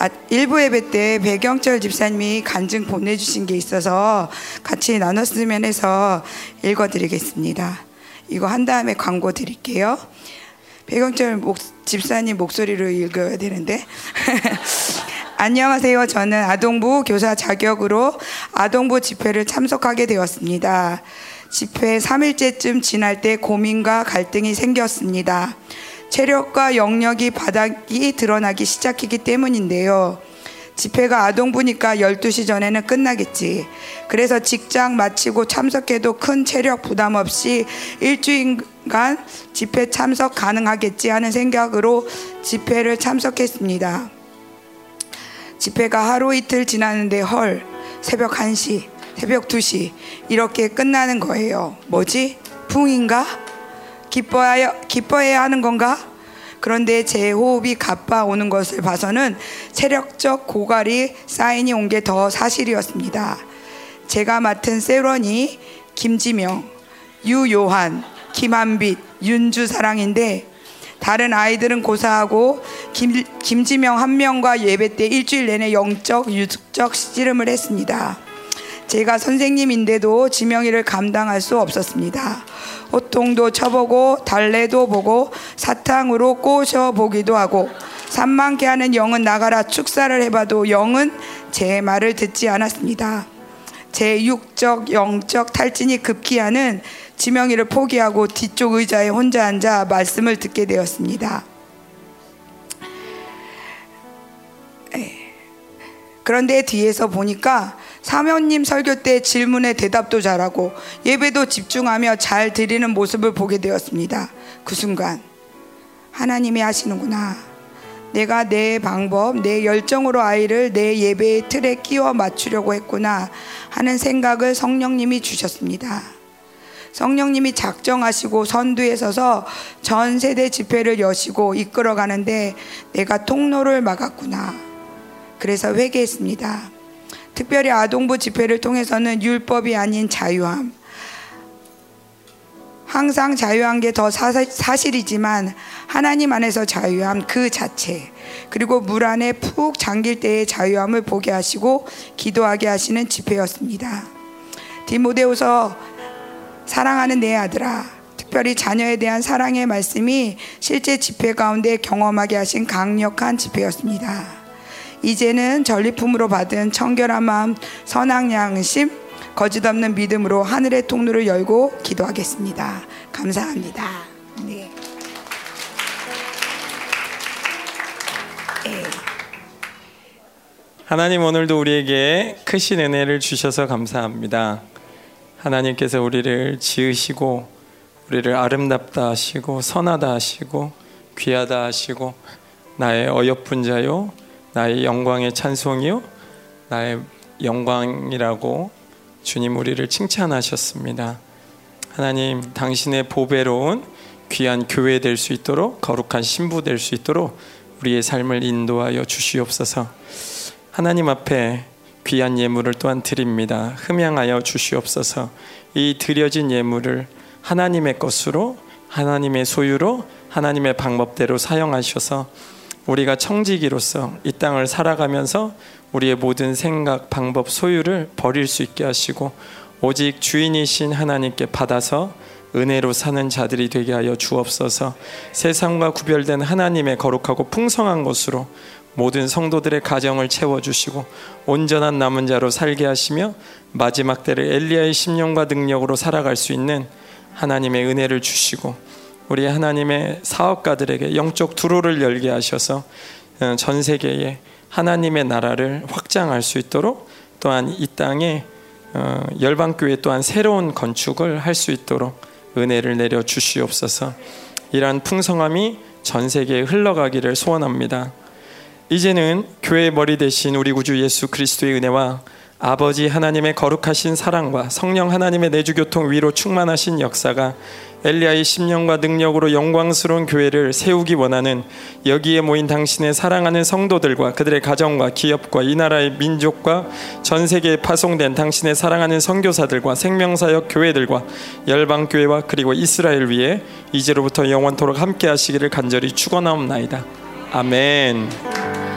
아, 일부 예배 때 배경철 집사님이 간증 보내주신 게 있어서 같이 나눴으면 해서 읽어드리겠습니다. 이거 한 다음에 광고 드릴게요. 배경철 목, 집사님 목소리로 읽어야 되는데. 안녕하세요. 저는 아동부 교사 자격으로 아동부 집회를 참석하게 되었습니다. 집회 3일째쯤 지날 때 고민과 갈등이 생겼습니다. 체력과 영역이 바닥이 드러나기 시작했기 때문인데요. 집회가 아동부니까 12시 전에는 끝나겠지. 그래서 직장 마치고 참석해도 큰 체력 부담 없이 일주일간 집회 참석 가능하겠지 하는 생각으로 집회를 참석했습니다. 집회가 하루 이틀 지났는데 헐 새벽 1시 새벽 2시 이렇게 끝나는 거예요 뭐지 풍인가 기뻐해야, 기뻐해야 하는 건가 그런데 제 호흡이 가빠 오는 것을 봐서는 체력적 고갈이 사인이 온 게 더 사실이었습니다 제가 맡은 세런이 김지명 유요한 김한빛 윤주사랑인데 다른 아이들은 고사하고 김, 김지명 한 명과 예배 때 일주일 내내 영적 유숙적 씨름을 했습니다. 제가 선생님인데도 지명이를 감당할 수 없었습니다. 호통도 쳐보고 달래도 보고 사탕으로 꼬셔 보기도 하고 산만케 하는 영은 나가라 축사를 해봐도 영은 제 말을 듣지 않았습니다. 제 육적 영적 탈진이 급기야는 지명이를 포기하고 뒤쪽 의자에 혼자 앉아 말씀을 듣게 되었습니다. 그런데 뒤에서 보니까 사모님 설교 때 질문에 대답도 잘하고 예배도 집중하며 잘 드리는 모습을 보게 되었습니다. 그 순간 하나님이 하시는구나. 내가 내 방법, 내 열정으로 아이를 내 예배의 틀에 끼워 맞추려고 했구나 하는 생각을 성령님이 주셨습니다. 성령님이 작정하시고 선두에 서서 전 세대 집회를 여시고 이끌어 가는데 내가 통로를 막았구나. 그래서 회개했습니다. 특별히 아동부 집회를 통해서는 율법이 아닌 자유함. 항상 자유한 게 더 사실이지만 하나님 안에서 자유함 그 자체 그리고 물 안에 푹 잠길 때의 자유함을 보게 하시고 기도하게 하시는 집회였습니다. 디모데후서 사랑하는 내 아들아 특별히 자녀에 대한 사랑의 말씀이 실제 집회 가운데 경험하게 하신 강력한 집회였습니다. 이제는 전리품으로 받은 청결한 마음, 선한 양심, 거짓 없는 믿음으로 하늘의 통로를 열고 기도하겠습니다. 감사합니다. 네.
하나님 오늘도 우리에게 크신 은혜를 주셔서 감사합니다. 하나님께서 우리를 지으시고 우리를 아름답다 하시고 선하다 하시고 귀하다 하시고 나의 어여쁜 자요 나의 영광의 찬송이요 나의 영광이라고 주님 우리를 칭찬하셨습니다. 하나님 당신의 보배로운 귀한 교회 될 수 있도록 거룩한 신부 될 수 있도록 우리의 삶을 인도하여 주시옵소서. 하나님 앞에 귀한 예물을 또한 드립니다. 흠양하여 주시옵소서. 이 드려진 예물을 하나님의 것으로 하나님의 소유로 하나님의 방법대로 사용하셔서 우리가 청지기로서 이 땅을 살아가면서 우리의 모든 생각, 방법, 소유를 버릴 수 있게 하시고 오직 주인이신 하나님께 받아서 은혜로 사는 자들이 되게 하여 주옵소서. 세상과 구별된 하나님의 거룩하고 풍성한 것으로 모든 성도들의 가정을 채워 주시고 온전한 남은 자로 살게 하시며 마지막 때를 엘리야의 심령과 능력으로 살아갈 수 있는 하나님의 은혜를 주시고 우리 하나님의 사업가들에게 영적 두로를 열게 하셔서 어, 전 세계에 하나님의 나라를 확장할 수 있도록 또한 이 땅에 어, 열방교회 또한 새로운 건축을 할 수 있도록 은혜를 내려 주시옵소서. 이러한 풍성함이 전 세계에 흘러가기를 소원합니다. 이제는 교회의 머리 대신 우리 구주 예수 그리스도의 은혜와 아버지 하나님의 거룩하신 사랑과 성령 하나님의 내주교통 위로 충만하신 역사가 엘리야의 심령과 능력으로 영광스러운 교회를 세우기 원하는 여기에 모인 당신의 사랑하는 성도들과 그들의 가정과 기업과 이 나라의 민족과 전 세계에 파송된 당신의 사랑하는 선교사들과 생명사역 교회들과 열방 교회와 그리고 이스라엘 위에 이제로부터 영원토록 함께 하시기를 간절히 축원하옵나이다. 아멘.